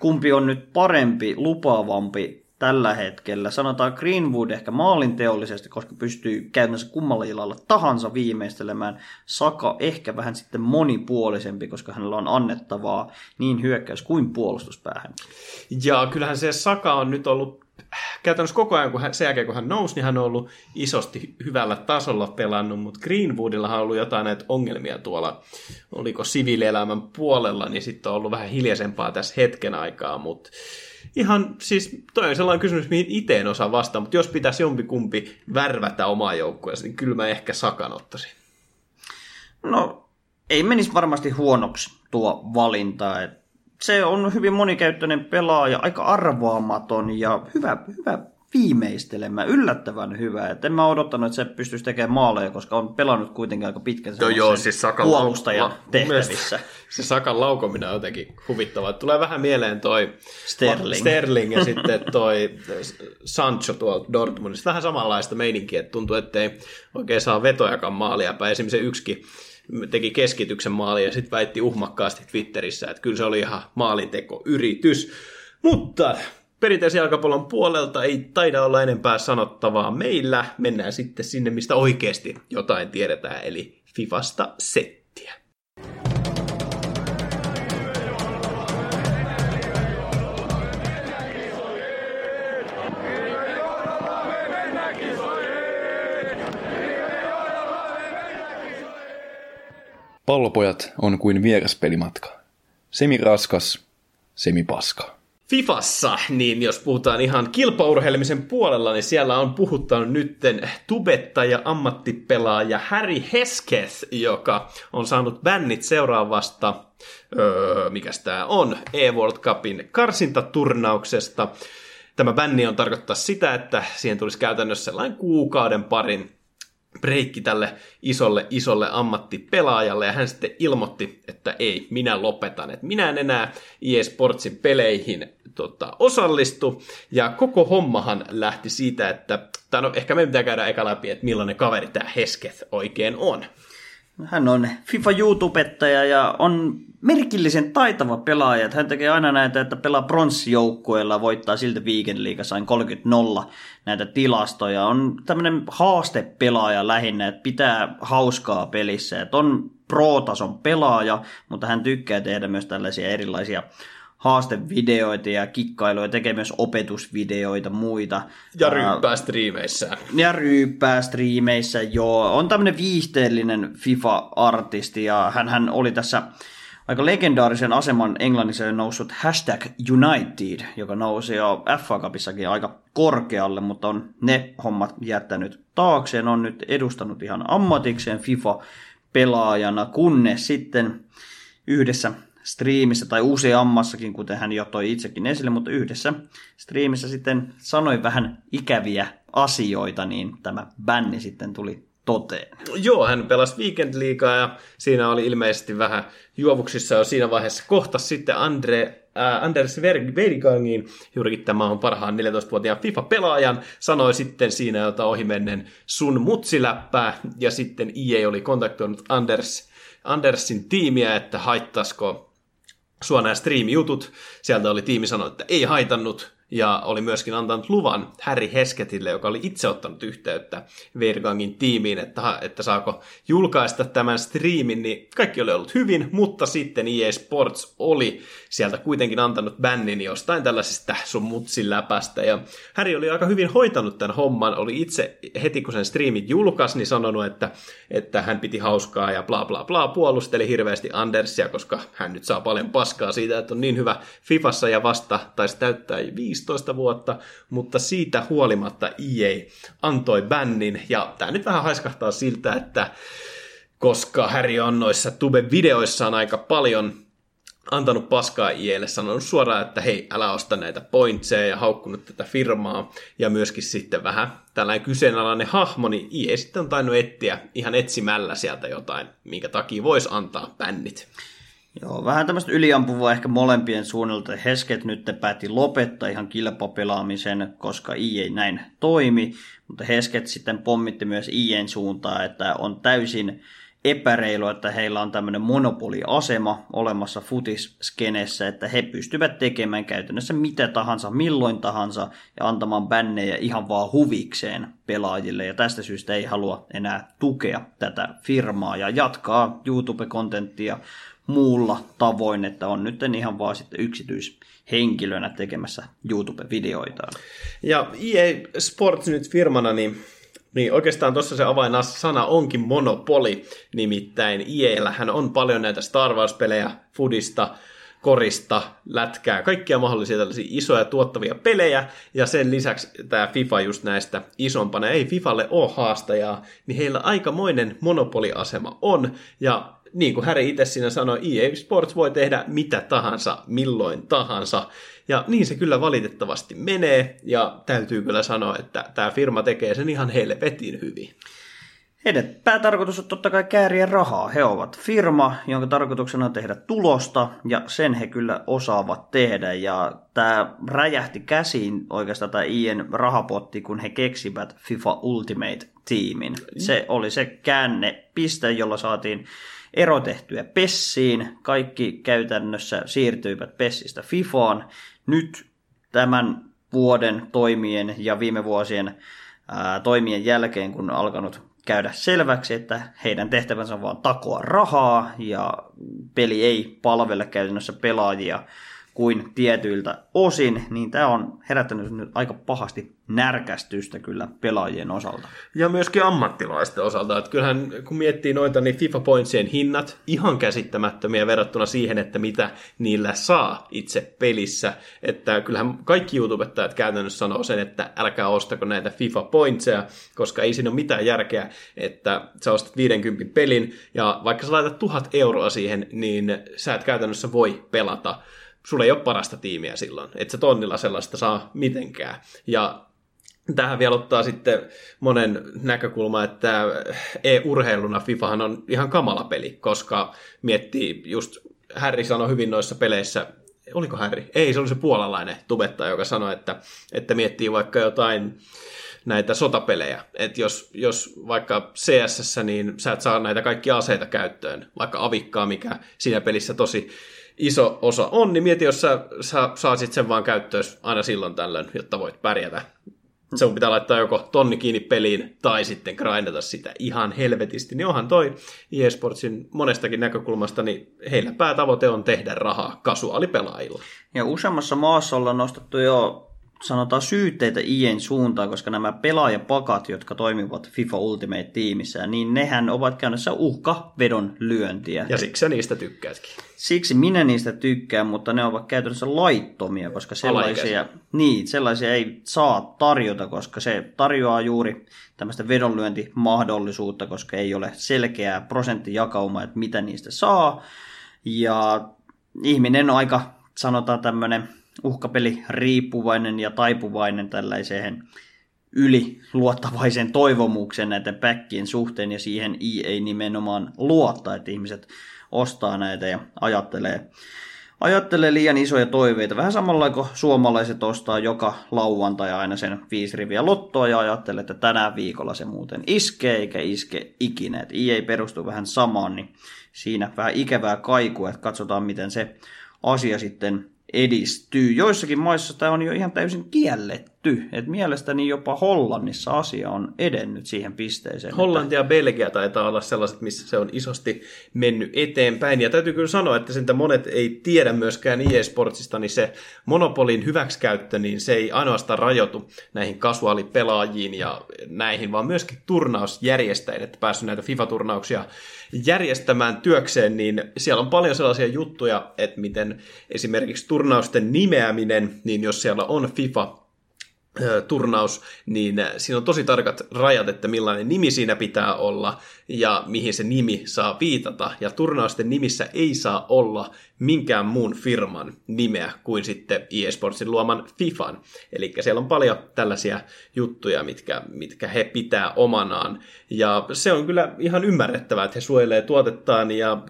kumpi on nyt parempi, lupaavampi tällä hetkellä. Sanotaan Greenwood ehkä maalinteollisesti, koska pystyy käytännössä kummalla ilalla tahansa viimeistelemään. Saka ehkä vähän sitten monipuolisempi, koska hänellä on annettavaa niin hyökkäys kuin puolustuspäähän. Ja kyllähän se Saka on nyt ollut käytännössä koko ajan, kun hän, sen jälkeen kun hän nousi, niin hän on ollut isosti hyvällä tasolla pelannut, mutta Greenwoodilla on ollut jotain näitä ongelmia tuolla, oliko siviilielämän puolella, niin sitten on ollut vähän hiljaisempaa tässä hetken aikaa, mutta ihan siis toi on sellainen kysymys, mihin itse en osaa vastata, mutta jos pitäisi jompikumpi värvätä omaa joukkueessa, niin kyllä mä ehkä Sakan ottaisin. No, ei menisi varmasti huonoksi tuo valinta. Se on hyvin monikäyttöinen pelaaja, aika arvaamaton ja hyvä, hyvä viimeistelemä, yllättävän hyvä. Et en mä odottanut, että se pystyisi tekemään maaleja, koska on pelannut kuitenkin aika pitkän no joo, siis puolustajan lau- tehtävissä. Se Sakan laukominen on jotenkin huvittavaa. Tulee vähän mieleen toi Sterling, Sterling ja sitten toi Sancho tuolta Dortmundista. Vähän samanlaista meininkiä, että tuntuu, ettei oikein saa vetojakaan maalia päin. Esimerkiksi se yksikin teki keskityksen maali ja sitten väitti uhmakkaasti Twitterissä, että kyllä se oli ihan maalinteko yritys. Mutta perinteisen jalkapallon puolelta ei taida olla enempää sanottavaa meillä. Mennään sitten sinne, mistä oikeasti jotain tiedetään, eli Fifasta settiä. Pallopojat on kuin vieraspelimatka. Semi raskas, semi paska. Fifassa, niin jos puhutaan ihan kilpaurheilemisen puolella, niin siellä on puhuttanut nytten tubettaja ammattipelaaja Harry Hesketh, joka on saanut bännit seuraavasta, öö, mikä tämä on, E-World Cupin karsintaturnauksesta. tämä bänni on tarkoittaa sitä, että siihen tulisi käytännössä sellainen kuukauden parin breikki tälle isolle, isolle ammattipelaajalle, ja hän sitten ilmoitti, että ei, minä lopetan, että minä en enää EA Sportsin peleihin tota, osallistu, ja koko hommahan lähti siitä, että, tai no ehkä me pitää käydä eka läpi, että millainen kaveri tämä Hesketh oikein on. Hän on FIFA YouTubettaja ja on merkillisen taitava pelaaja. Hän tekee aina näitä, että pelaa pronssijoukkueella, voittaa siltä Weekend Leagueissa 30-0 näitä tilastoja. On tämmöinen haastepelaaja lähinnä, että pitää hauskaa pelissä. Että on pro-tason pelaaja, mutta hän tykkää tehdä myös tällaisia erilaisia haastevideoita ja kikkailuja, tekee myös opetusvideoita muita. Ja ryyppää striimeissään. Ja ryyppää striimeissä, joo. On tämmöinen viihteellinen FIFA-artisti ja hän, hän oli tässä aika legendaarisen aseman Englannissa noussut hashtag United, joka nousi jo FA Cupissakin aika korkealle, mutta on ne hommat jättänyt taakseen, on nyt edustanut ihan ammatikseen FIFA-pelaajana, kunnes sitten yhdessä striimissä tai useammassakin, kuten hän jo toi itsekin esille, mutta yhdessä striimissä sitten sanoi vähän ikäviä asioita, niin tämä bänni sitten tuli toteen. Joo, hän pelasi Weekend Leaguea ja siinä oli ilmeisesti vähän juovuksissa jo siinä vaiheessa. Kohta sitten Andre, äh, Anders Vergangin, juurikin tämä on parhaan 14-vuotiaan FIFA-pelaajan, sanoi sitten siinä jota ohimennen sun mutsiläppää, ja sitten EA oli kontaktoinut Anders, Andersin tiimiä, että haittaisiko sua nämä stream-jutut. Sieltä oli tiimi sanonut, että ei haitannut, ja oli myöskin antanut luvan Harry Hesketille, joka oli itse ottanut yhteyttä Vergangin tiimiin, että, että saako julkaista tämän striimin, niin kaikki oli ollut hyvin, mutta sitten EA Sports oli sieltä kuitenkin antanut bännin jostain tällaisesta sun mutsin läpästä, ja Harry oli aika hyvin hoitanut tämän homman, oli itse heti kun sen striimit julkaisi, niin sanonut, että, että hän piti hauskaa ja bla bla bla, puolusteli hirveästi Andersia, koska hän nyt saa paljon paskaa siitä, että on niin hyvä Fifassa ja vasta taisi täyttää 15 vuotta, mutta siitä huolimatta EA antoi bännin, ja tämä nyt vähän haiskahtaa siltä, että koska Harry on noissa Tube-videoissaan aika paljon antanut paskaa IElle, sanonut suoraan, että hei, älä osta näitä pointseja ja haukkunut tätä firmaa. Ja myöskin sitten vähän tällainen kyseenalainen hahmo, niin IE sitten on tainnut etsiä ihan etsimällä sieltä jotain, minkä takia voisi antaa bännit. Joo, vähän tämmöistä yliampuvaa ehkä molempien suunnalta. Hesket nyt päätti lopettaa ihan kilpapelaamisen, koska EA näin toimi, mutta Hesket sitten pommitti myös IEn suuntaan, että on täysin epäreilu, että heillä on tämmöinen monopoliasema olemassa futiskenessä, että he pystyvät tekemään käytännössä mitä tahansa, milloin tahansa ja antamaan bännejä ihan vaan huvikseen pelaajille ja tästä syystä ei halua enää tukea tätä firmaa ja jatkaa YouTube-kontenttia muulla tavoin, että on nyt ihan vaan sitten yksityishenkilönä tekemässä YouTube-videoita. Ja EA Sports nyt firmana, niin niin oikeastaan tuossa se avainsana onkin monopoli, nimittäin EAllähän on paljon näitä Star Wars-pelejä, Fudista, korista, lätkää, kaikkia mahdollisia tällaisia isoja tuottavia pelejä, ja sen lisäksi tämä FIFA just näistä isompana, ei FIFalle ole haastajaa, niin heillä aikamoinen monopoliasema on, ja niin kuin Häri itse siinä sanoi, EA Sports voi tehdä mitä tahansa, milloin tahansa, ja niin se kyllä valitettavasti menee, ja täytyy kyllä sanoa, että tämä firma tekee sen ihan helvetin hyvin. Heidän päätarkoitus on totta kai kääriä rahaa. He ovat firma, jonka tarkoituksena on tehdä tulosta, ja sen he kyllä osaavat tehdä. Ja tämä räjähti käsiin oikeastaan tämä IEN rahapotti, kun he keksivät FIFA Ultimate-tiimin. Se oli se käännepiste, jolla saatiin ero tehtyä Pessiin. Kaikki käytännössä siirtyivät Pessistä FIFAan. Nyt tämän vuoden toimien ja viime vuosien ää, toimien jälkeen, kun alkanut käydä selväksi, että heidän tehtävänsä on vaan takoa rahaa ja peli ei palvele käytännössä pelaajia kuin tietyiltä osin, niin tämä on herättänyt nyt aika pahasti närkästystä kyllä pelaajien osalta. Ja myöskin ammattilaisten osalta. Että kyllähän kun miettii noita, niin FIFA Pointsien hinnat ihan käsittämättömiä verrattuna siihen, että mitä niillä saa itse pelissä. Että kyllähän kaikki YouTubettajat käytännössä sanoo sen, että älkää ostako näitä FIFA Pointseja, koska ei siinä ole mitään järkeä, että sä ostat 50 pelin ja vaikka sä laitat tuhat euroa siihen, niin sä et käytännössä voi pelata sulla ei ole parasta tiimiä silloin, että se tonnilla sellaista saa mitenkään. Ja tähän vielä ottaa sitten monen näkökulma, että e-urheiluna FIFAhan on ihan kamala peli, koska miettii just, Harry sanoi hyvin noissa peleissä, oliko Harry? Ei, se oli se puolalainen tubettaja, joka sanoi, että, että miettii vaikka jotain näitä sotapelejä. Että jos, jos vaikka CSS, niin sä et saa näitä kaikkia aseita käyttöön, vaikka avikkaa, mikä siinä pelissä tosi iso osa on, niin mieti, jos sä, sä saasit sen vaan käyttöön aina silloin tällöin, jotta voit pärjätä. Se on pitää laittaa joko tonni kiinni peliin tai sitten grindata sitä ihan helvetisti. Niin onhan toi eSportsin monestakin näkökulmasta, niin heillä päätavoite on tehdä rahaa kasuaalipelaajilla. Ja useammassa maassa ollaan nostettu jo sanotaan syytteitä IEn suuntaan, koska nämä pelaajapakat, jotka toimivat FIFA Ultimate-tiimissä, niin nehän ovat käynnissä uhkavedon lyöntiä. Ja siksi sä niistä tykkäätkin. Siksi minä niistä tykkään, mutta ne ovat käytännössä laittomia, koska sellaisia, niin, sellaisia ei saa tarjota, koska se tarjoaa juuri tämmöistä vedonlyöntimahdollisuutta, koska ei ole selkeää prosenttijakaumaa, että mitä niistä saa. Ja ihminen on aika, sanotaan tämmöinen uhkapeli riippuvainen ja taipuvainen tällaiseen yliluottavaisen toivomuksen näiden päkkien suhteen ja siihen ei nimenomaan luottaa, että ihmiset ostaa näitä ja ajattelee, ajattelee liian isoja toiveita. Vähän samalla kuin suomalaiset ostaa joka lauantai aina sen viisi riviä lottoa ja ajattelee, että tänä viikolla se muuten iskee eikä iske ikinä. Että ei perustu vähän samaan, niin siinä vähän ikävää kaikua, että katsotaan miten se asia sitten edistyy. Joissakin maissa tämä on jo ihan täysin kielletty. Et mielestäni jopa Hollannissa asia on edennyt siihen pisteeseen. Hollanti ja Belgia taitaa olla sellaiset, missä se on isosti mennyt eteenpäin. Ja täytyy kyllä sanoa, että sen monet ei tiedä myöskään e-sportsista, niin se monopolin hyväksikäyttö, niin se ei ainoastaan rajoitu näihin kasuaalipelaajiin ja näihin, vaan myöskin turnausjärjestäjille, että päässyt näitä FIFA-turnauksia järjestämään työkseen, niin siellä on paljon sellaisia juttuja, että miten esimerkiksi turnausten nimeäminen, niin jos siellä on FIFA turnaus, niin siinä on tosi tarkat rajat, että millainen nimi siinä pitää olla ja mihin se nimi saa viitata. Ja turnausten nimissä ei saa olla minkään muun firman nimeä kuin sitten eSportsin luoman FIFAn. Eli siellä on paljon tällaisia juttuja, mitkä, mitkä he pitää omanaan. Ja se on kyllä ihan ymmärrettävää, että he suojelee tuotettaan, ja,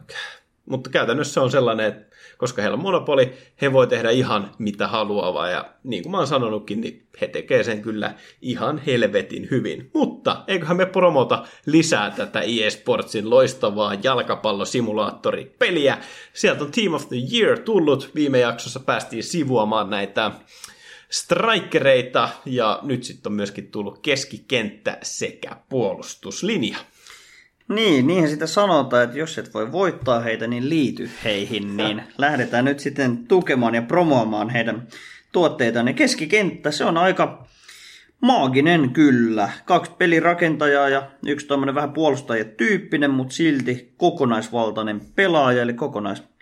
mutta käytännössä on sellainen, että koska heillä on monopoli, he voi tehdä ihan mitä haluaa, ja niin kuin mä oon sanonutkin, niin he tekee sen kyllä ihan helvetin hyvin. Mutta eiköhän me promota lisää tätä eSportsin loistavaa jalkapallosimulaattoripeliä. Sieltä on Team of the Year tullut, viime jaksossa päästiin sivuamaan näitä strikereita, ja nyt sitten on myöskin tullut keskikenttä sekä puolustuslinja. Niin, niinhän sitä sanotaan, että jos et voi voittaa heitä, niin liity heihin, niin lähdetään nyt sitten tukemaan ja promoamaan heidän tuotteitaan. Ja keskikenttä, se on aika maaginen kyllä. Kaksi pelirakentajaa ja yksi tämmöinen vähän puolustajatyyppinen, mutta silti kokonaisvaltainen pelaaja, eli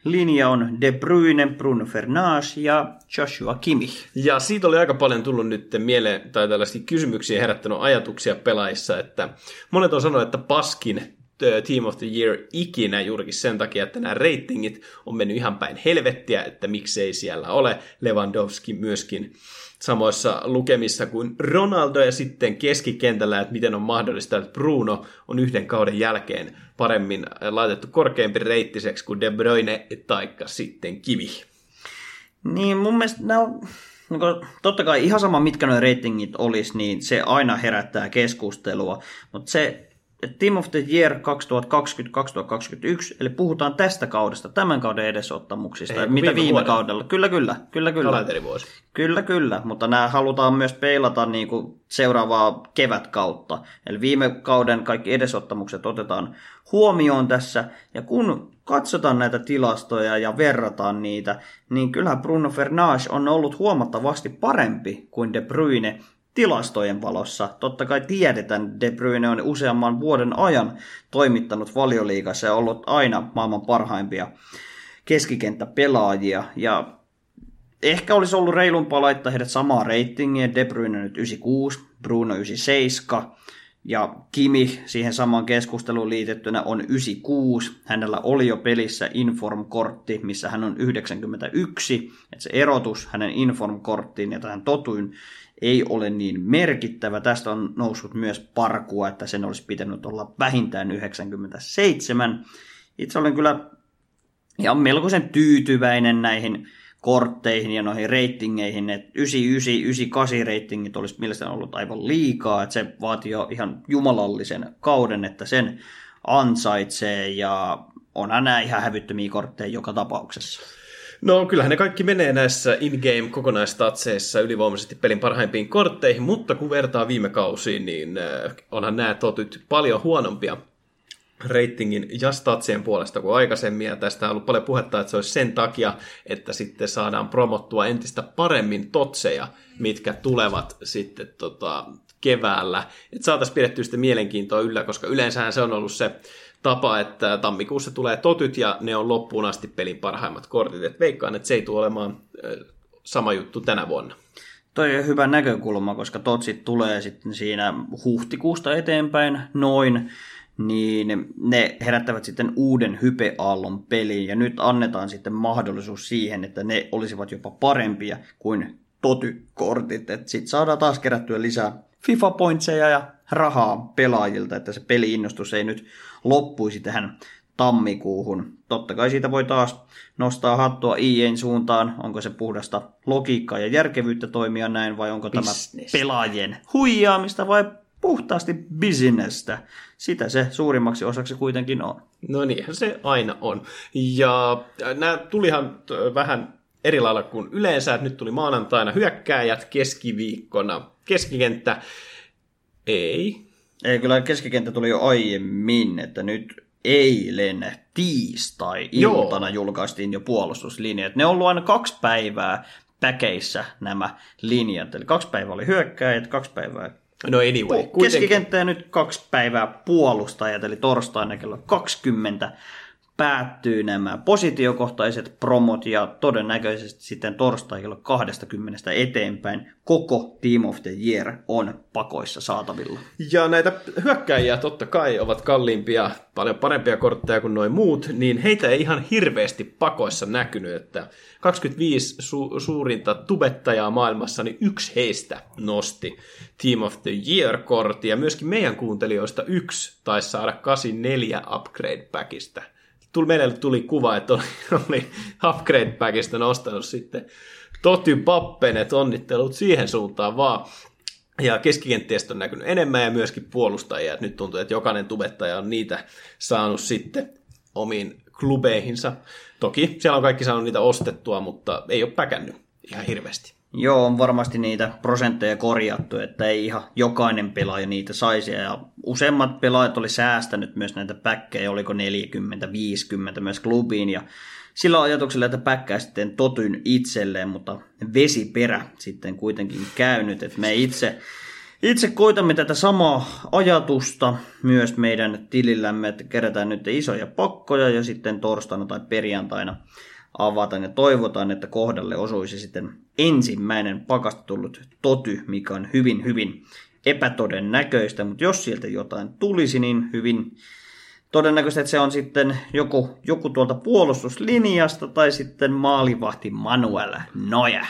kokonaislinja on De Bruyne, Bruno Fernandes ja Joshua Kimmich. Ja siitä oli aika paljon tullut nyt mieleen, tai tällaisia kysymyksiä herättänyt ajatuksia pelaissa, että monet on sanonut, että paskin Team of the Year ikinä juurikin sen takia, että nämä ratingit on mennyt ihan päin helvettiä, että miksei siellä ole Lewandowski myöskin samoissa lukemissa kuin Ronaldo ja sitten keskikentällä, että miten on mahdollista, että Bruno on yhden kauden jälkeen paremmin laitettu korkeampi reittiseksi kuin De Bruyne taikka sitten Kivi. Niin, mun mielestä nämä on, niin totta kai ihan sama mitkä nuo ratingit olisi, niin se aina herättää keskustelua, mutta se Team of the Year 2020-2021, eli puhutaan tästä kaudesta, tämän kauden edesottamuksista, Ei, mitä viime, viime kaudella. Kyllä, kyllä, kyllä, kyllä. Kalenterivuosi. Kyllä, kyllä, mutta nämä halutaan myös peilata niin kuin seuraavaa kevätkautta. Eli viime kauden kaikki edesottamukset otetaan huomioon tässä, ja kun katsotaan näitä tilastoja ja verrataan niitä, niin kyllä Bruno Fernandes on ollut huomattavasti parempi kuin De Bruyne tilastojen valossa. Totta kai tiedetään, De Bruyne on useamman vuoden ajan toimittanut valioliigassa ja ollut aina maailman parhaimpia keskikenttäpelaajia. Ja ehkä olisi ollut reilumpaa laittaa heidät samaa reitingiä. De Bruyne nyt 96, Bruno 97. Ja Kimi siihen samaan keskusteluun liitettynä on 96. Hänellä oli jo pelissä Inform-kortti, missä hän on 91. Että se erotus hänen Inform-korttiin ja tähän totuin ei ole niin merkittävä. Tästä on noussut myös parkua, että sen olisi pitänyt olla vähintään 97. Itse olen kyllä ihan melkoisen tyytyväinen näihin kortteihin ja noihin reitingeihin, että 99, 98 reitingit olisi mielestäni ollut aivan liikaa, että se vaatii jo ihan jumalallisen kauden, että sen ansaitsee ja onhan nämä ihan hävyttömiä kortteja joka tapauksessa. No kyllähän ne kaikki menee näissä in-game kokonaistatseissa ylivoimaisesti pelin parhaimpiin kortteihin, mutta kun vertaa viime kausiin, niin äh, onhan nämä totyt paljon huonompia ratingin ja statsien puolesta kuin aikaisemmin, ja tästä on ollut paljon puhetta, että se olisi sen takia, että sitten saadaan promottua entistä paremmin totseja, mitkä tulevat sitten tota, keväällä, että saataisiin pidettyä sitten mielenkiintoa yllä, koska yleensähän se on ollut se tapa, että tammikuussa tulee totyt ja ne on loppuun asti pelin parhaimmat kortit, että veikkaan, että se ei tule olemaan sama juttu tänä vuonna. Toi on hyvä näkökulma, koska totsit tulee sitten siinä huhtikuusta eteenpäin noin, niin ne herättävät sitten uuden hypeaallon peliin, ja nyt annetaan sitten mahdollisuus siihen, että ne olisivat jopa parempia kuin totykortit, että sitten saadaan taas kerättyä lisää FIFA-pointseja ja rahaa pelaajilta, että se peliinnostus ei nyt loppuisi tähän tammikuuhun. Totta kai siitä voi taas nostaa hattua IEn suuntaan, onko se puhdasta logiikkaa ja järkevyyttä toimia näin, vai onko Business. tämä pelaajien huijaamista vai puhtaasti bisnestä. Sitä se suurimmaksi osaksi kuitenkin on. No niinhän se aina on. Ja nämä tulihan vähän eri lailla kuin yleensä, että nyt tuli maanantaina hyökkääjät keskiviikkona keskikenttä. Ei. Ei, kyllä keskikenttä tuli jo aiemmin, että nyt eilen tiistai-iltana Joo. julkaistiin jo puolustuslinjat. Ne on ollut aina kaksi päivää päkeissä nämä linjat. Eli kaksi päivää oli hyökkääjät, kaksi päivää No anyway. Keskikenttä ja nyt kaksi päivää puolustajat, eli torstaina kello 20 päättyy nämä positiokohtaiset promot ja todennäköisesti sitten torstai kello 20 eteenpäin koko Team of the Year on pakoissa saatavilla. Ja näitä hyökkäjiä totta kai ovat kalliimpia, paljon parempia kortteja kuin noin muut, niin heitä ei ihan hirveästi pakoissa näkynyt, että 25 su- suurinta tubettajaa maailmassa, niin yksi heistä nosti Team of the Year-kortti, ja myöskin meidän kuuntelijoista yksi taisi saada 84 upgrade-packista tuli, meille tuli kuva, että oli, oli upgrade packista nostanut sitten Toty Pappen, että onnittelut siihen suuntaan vaan. Ja keskikenttiestä on näkynyt enemmän ja myöskin puolustajia. Nyt tuntuu, että jokainen tubettaja on niitä saanut sitten omiin klubeihinsa. Toki siellä on kaikki saanut niitä ostettua, mutta ei ole päkännyt ihan hirveästi. Joo, on varmasti niitä prosentteja korjattu, että ei ihan jokainen pelaaja niitä saisi. Ja useimmat pelaajat oli säästänyt myös näitä päkkejä, oliko 40-50 myös klubiin. Ja sillä ajatuksella, että päkkää sitten totyn itselleen, mutta vesiperä sitten kuitenkin käynyt. Että me itse, itse koitamme tätä samaa ajatusta myös meidän tilillämme, että kerätään nyt isoja pakkoja ja sitten torstaina tai perjantaina avataan ja toivotaan, että kohdalle osuisi sitten ensimmäinen pakasta tullut toty, mikä on hyvin, hyvin epätodennäköistä, mutta jos sieltä jotain tulisi, niin hyvin todennäköistä, että se on sitten joku, joku tuolta puolustuslinjasta tai sitten maalivahti Manuel Noja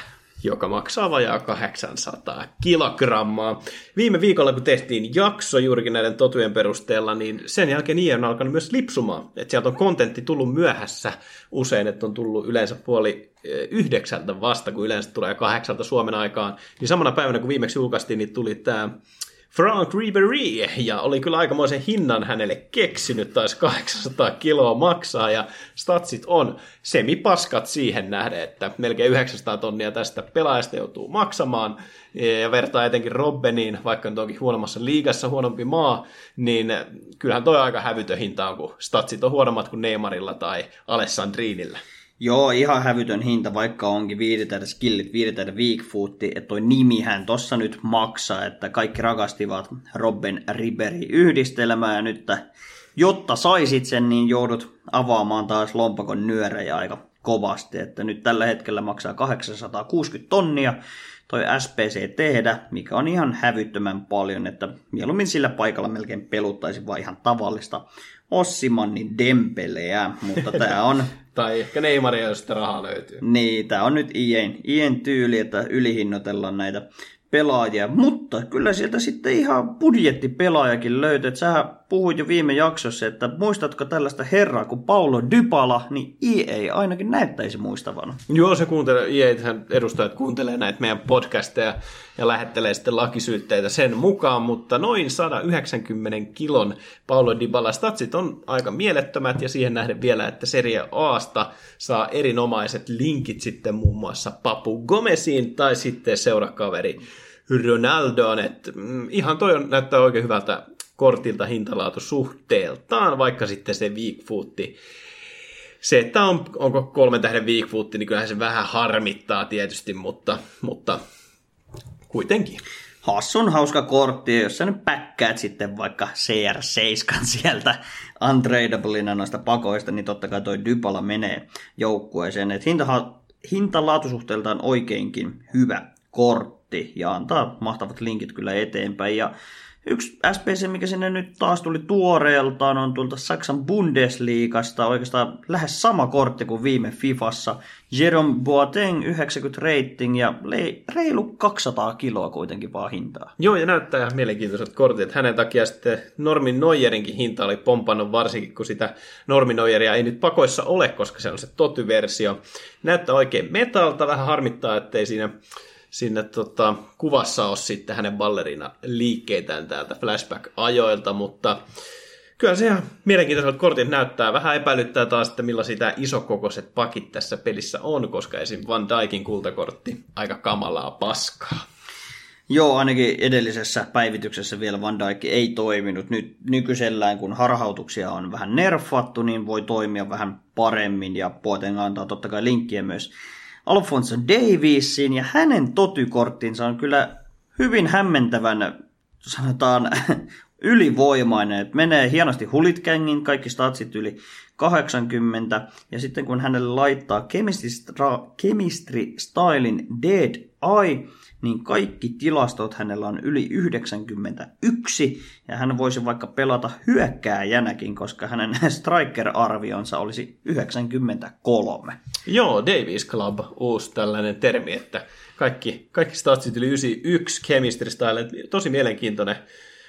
joka maksaa vajaa 800 kilogrammaa. Viime viikolla, kun tehtiin jakso juurikin näiden totujen perusteella, niin sen jälkeen IE on alkanut myös lipsumaan. Että sieltä on kontentti tullut myöhässä usein, että on tullut yleensä puoli eh, yhdeksältä vasta, kun yleensä tulee kahdeksalta Suomen aikaan. Niin samana päivänä, kun viimeksi julkaistiin, niin tuli tämä Frank Ribery, ja oli kyllä aikamoisen hinnan hänelle keksinyt, taisi 800 kiloa maksaa, ja statsit on semipaskat siihen nähden, että melkein 900 tonnia tästä pelaajasta joutuu maksamaan, ja vertaa etenkin Robbeniin, vaikka nyt onkin huonommassa liigassa huonompi maa, niin kyllähän toi aika hävytön hinta on, kun statsit on huonommat kuin Neymarilla tai Alessandrinillä. Joo, ihan hävytön hinta, vaikka onkin viidetäydä skillit, viidetäydä weakfootti, että toi nimihän tossa nyt maksaa, että kaikki rakastivat Robben Riberi yhdistelmää ja nyt jotta saisit sen, niin joudut avaamaan taas lompakon nyörejä aika kovasti, että nyt tällä hetkellä maksaa 860 tonnia toi SPC tehdä, mikä on ihan hävyttömän paljon, että mieluummin sillä paikalla melkein peluttaisi vain ihan tavallista Ossimannin dempeleä, mutta tämä on... tai ehkä Neymaria, jos sitä rahaa löytyy. Niin, tämä on nyt IEn, IEn tyyli, että ylihinnoitellaan näitä pelaajia, mutta kyllä sieltä sitten ihan budjettipelaajakin löytyy. Että sähän puhuit jo viime jaksossa, että muistatko tällaista herraa kuin Paulo Dybala, niin EA ainakin näyttäisi muistavan. Joo, se kuuntelee, EA-hän edustajat kuuntelee näitä meidän podcasteja ja lähettelee sitten lakisyytteitä sen mukaan, mutta noin 190 kilon Paulo Dybala. Statsit on aika mielettömät ja siihen nähden vielä, että Serie Asta saa erinomaiset linkit sitten muun muassa Papu Gomesiin tai sitten seurakaveri Ronaldoon, että mm, ihan toi on, näyttää oikein hyvältä kortilta hintalaatu suhteeltaan, vaikka sitten se Weakfootti se, että on, onko kolmen tähden Weakfoot, niin kyllähän se vähän harmittaa tietysti, mutta, mutta kuitenkin. Hassun hauska kortti, jos sä nyt päkkäät sitten vaikka CR7 sieltä untradeablina noista pakoista, niin totta kai toi Dybala menee joukkueeseen. Et hinta, hinta-laatusuhteeltaan oikeinkin hyvä kortti ja antaa mahtavat linkit kyllä eteenpäin. Ja Yksi SPC, mikä sinne nyt taas tuli tuoreeltaan, on tuolta Saksan Bundesliigasta, oikeastaan lähes sama kortti kuin viime Fifassa. Jerome Boateng 90 rating ja reilu 200 kiloa kuitenkin vaan hintaa. Joo, ja näyttää ihan mielenkiintoiset kortit. Hänen takia sitten Normin Noijerinkin hinta oli pompannut, varsinkin kun sitä Normin Noijeria ei nyt pakoissa ole, koska se on se toty-versio. Näyttää oikein metalta, vähän harmittaa, ettei siinä sinne tota, kuvassa ole sitten hänen ballerina liikkeitään täältä flashback-ajoilta, mutta kyllä se ihan mielenkiintoiselta kortit näyttää. Vähän epäilyttää taas, että millaisia tämä isokokoiset pakit tässä pelissä on, koska esim. Van Dijkin kultakortti aika kamalaa paskaa. Joo, ainakin edellisessä päivityksessä vielä Van Dijk ei toiminut. Nyt nykyisellään, kun harhautuksia on vähän nerfattu, niin voi toimia vähän paremmin ja Poeten antaa totta kai linkkiä myös Alfonso Davisin ja hänen totykorttinsa on kyllä hyvin hämmentävän, sanotaan, ylivoimainen. että menee hienosti hulitkängin, kaikki statsit yli 80, ja sitten kun hänelle laittaa Chemistry, Chemistry Stylin Dead Eye, niin kaikki tilastot hänellä on yli 91, ja hän voisi vaikka pelata hyökkääjänäkin, koska hänen striker-arvionsa olisi 93. Joo, Davis Club, uusi tällainen termi, että kaikki, kaikki statsit yli 91 chemistry style, tosi mielenkiintoinen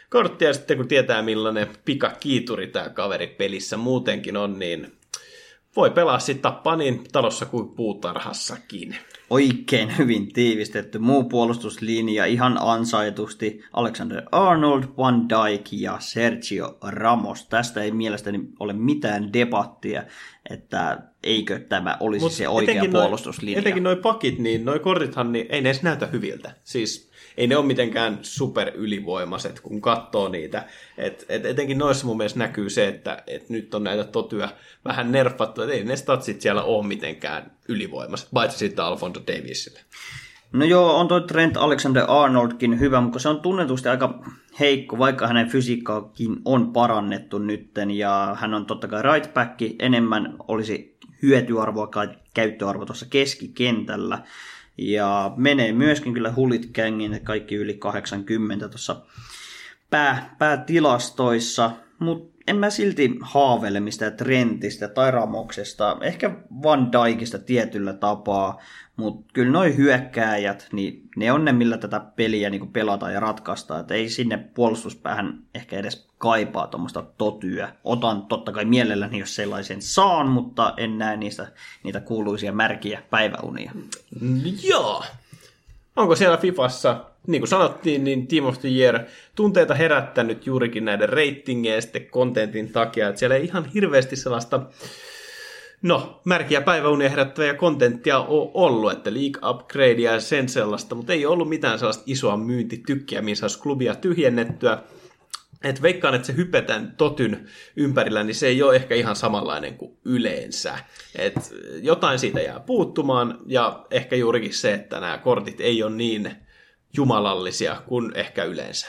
kortti, ja sitten kun tietää millainen pikakiituri tämä kaveri pelissä muutenkin on, niin voi pelaa sitten tappaa niin talossa kuin puutarhassakin. Oikein hyvin tiivistetty muu puolustuslinja ihan ansaitusti. Alexander Arnold, Van Dijk ja Sergio Ramos. Tästä ei mielestäni ole mitään debattia, että eikö tämä olisi Mut se oikea puolustuslinja. Noi, etenkin noin pakit, niin noi kortithan, niin ei ne edes näytä hyviltä. Siis ei ne ole mitenkään super ylivoimaiset, kun katsoo niitä. Et, et etenkin noissa mun mielestä näkyy se, että et nyt on näitä totyä vähän nerfattu, että ei ne statsit siellä ole mitenkään ylivoimaiset, paitsi sitten Alfonso Davisille. No joo, on tuo Trent Alexander-Arnoldkin hyvä, mutta se on tunnetusti aika heikko, vaikka hänen fysiikkaakin on parannettu nytten, ja hän on totta kai right back, enemmän olisi hyötyarvoa tai käyttöarvoa tuossa keskikentällä. Ja menee myöskin kyllä Hullit Gangin kaikki yli 80 tuossa pää, päätilastoissa, mutta en mä silti haaveile mistään Trentistä tai Ramoksesta, ehkä Van Dijkista tietyllä tapaa, mutta kyllä noin hyökkääjät, niin ne on ne, millä tätä peliä niin pelataan ja ratkaistaan. Et ei sinne puolustuspäähän ehkä edes kaipaa tuommoista totyä. Otan totta kai mielelläni, jos sellaisen saan, mutta en näe niistä, niitä kuuluisia märkiä päiväunia. Joo. Onko siellä Fifassa, niin kuin sanottiin, niin the Year tunteita herättänyt juurikin näiden reitingien ja kontentin takia, että siellä ei ihan hirveästi sellaista no, märkiä päiväunia herättäviä kontenttia on ollut, että League Upgrade ja sen sellaista, mutta ei ollut mitään sellaista isoa myyntitykkiä, missä olisi klubia tyhjennettyä. Et veikkaan, että se hypetään totyn ympärillä, niin se ei ole ehkä ihan samanlainen kuin yleensä. Et jotain siitä jää puuttumaan, ja ehkä juurikin se, että nämä kortit ei ole niin jumalallisia kuin ehkä yleensä.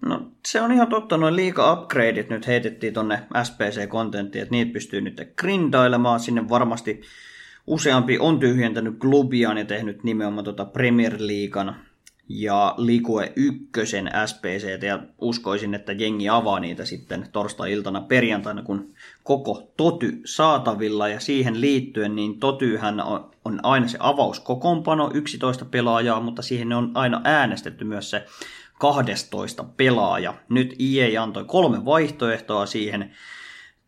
No se on ihan totta, noin liika upgradeit nyt heitettiin tonne SPC-kontenttiin, että niitä pystyy nyt grindailemaan, sinne varmasti useampi on tyhjentänyt klubiaan ja tehnyt nimenomaan tuota Premier Leaguean ja Ligue ykkösen SPC, ja uskoisin, että jengi avaa niitä sitten torstai-iltana perjantaina, kun koko Toty saatavilla, ja siihen liittyen, niin Totyhän on aina se avauskokoonpano, 11 pelaajaa, mutta siihen on aina äänestetty myös se 12 pelaaja. Nyt EA antoi kolme vaihtoehtoa siihen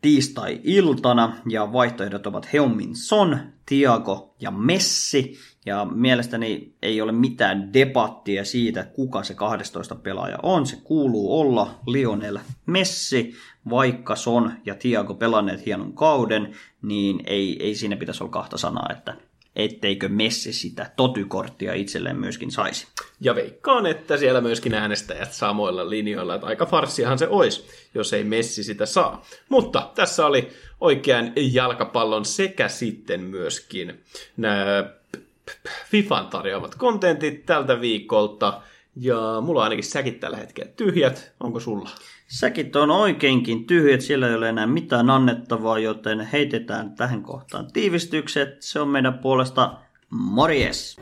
tiistai-iltana, ja vaihtoehdot ovat Heomin Son, Tiago ja Messi, ja mielestäni ei ole mitään debattia siitä, kuka se 12 pelaaja on. Se kuuluu olla Lionel Messi, vaikka Son ja Tiago pelanneet hienon kauden, niin ei, ei siinä pitäisi olla kahta sanaa, että etteikö Messi sitä totykorttia itselleen myöskin saisi. Ja veikkaan, että siellä myöskin äänestäjät samoilla linjoilla, että aika farsiahan se olisi, jos ei Messi sitä saa. Mutta tässä oli oikean jalkapallon sekä sitten myöskin nämä FIFAn tarjoamat kontentit tältä viikolta. Ja mulla on ainakin säkit tällä hetkellä tyhjät. Onko sulla? Säkit on oikeinkin tyhjät, siellä ei ole enää mitään annettavaa, joten heitetään tähän kohtaan tiivistykset. Se on meidän puolesta morjes!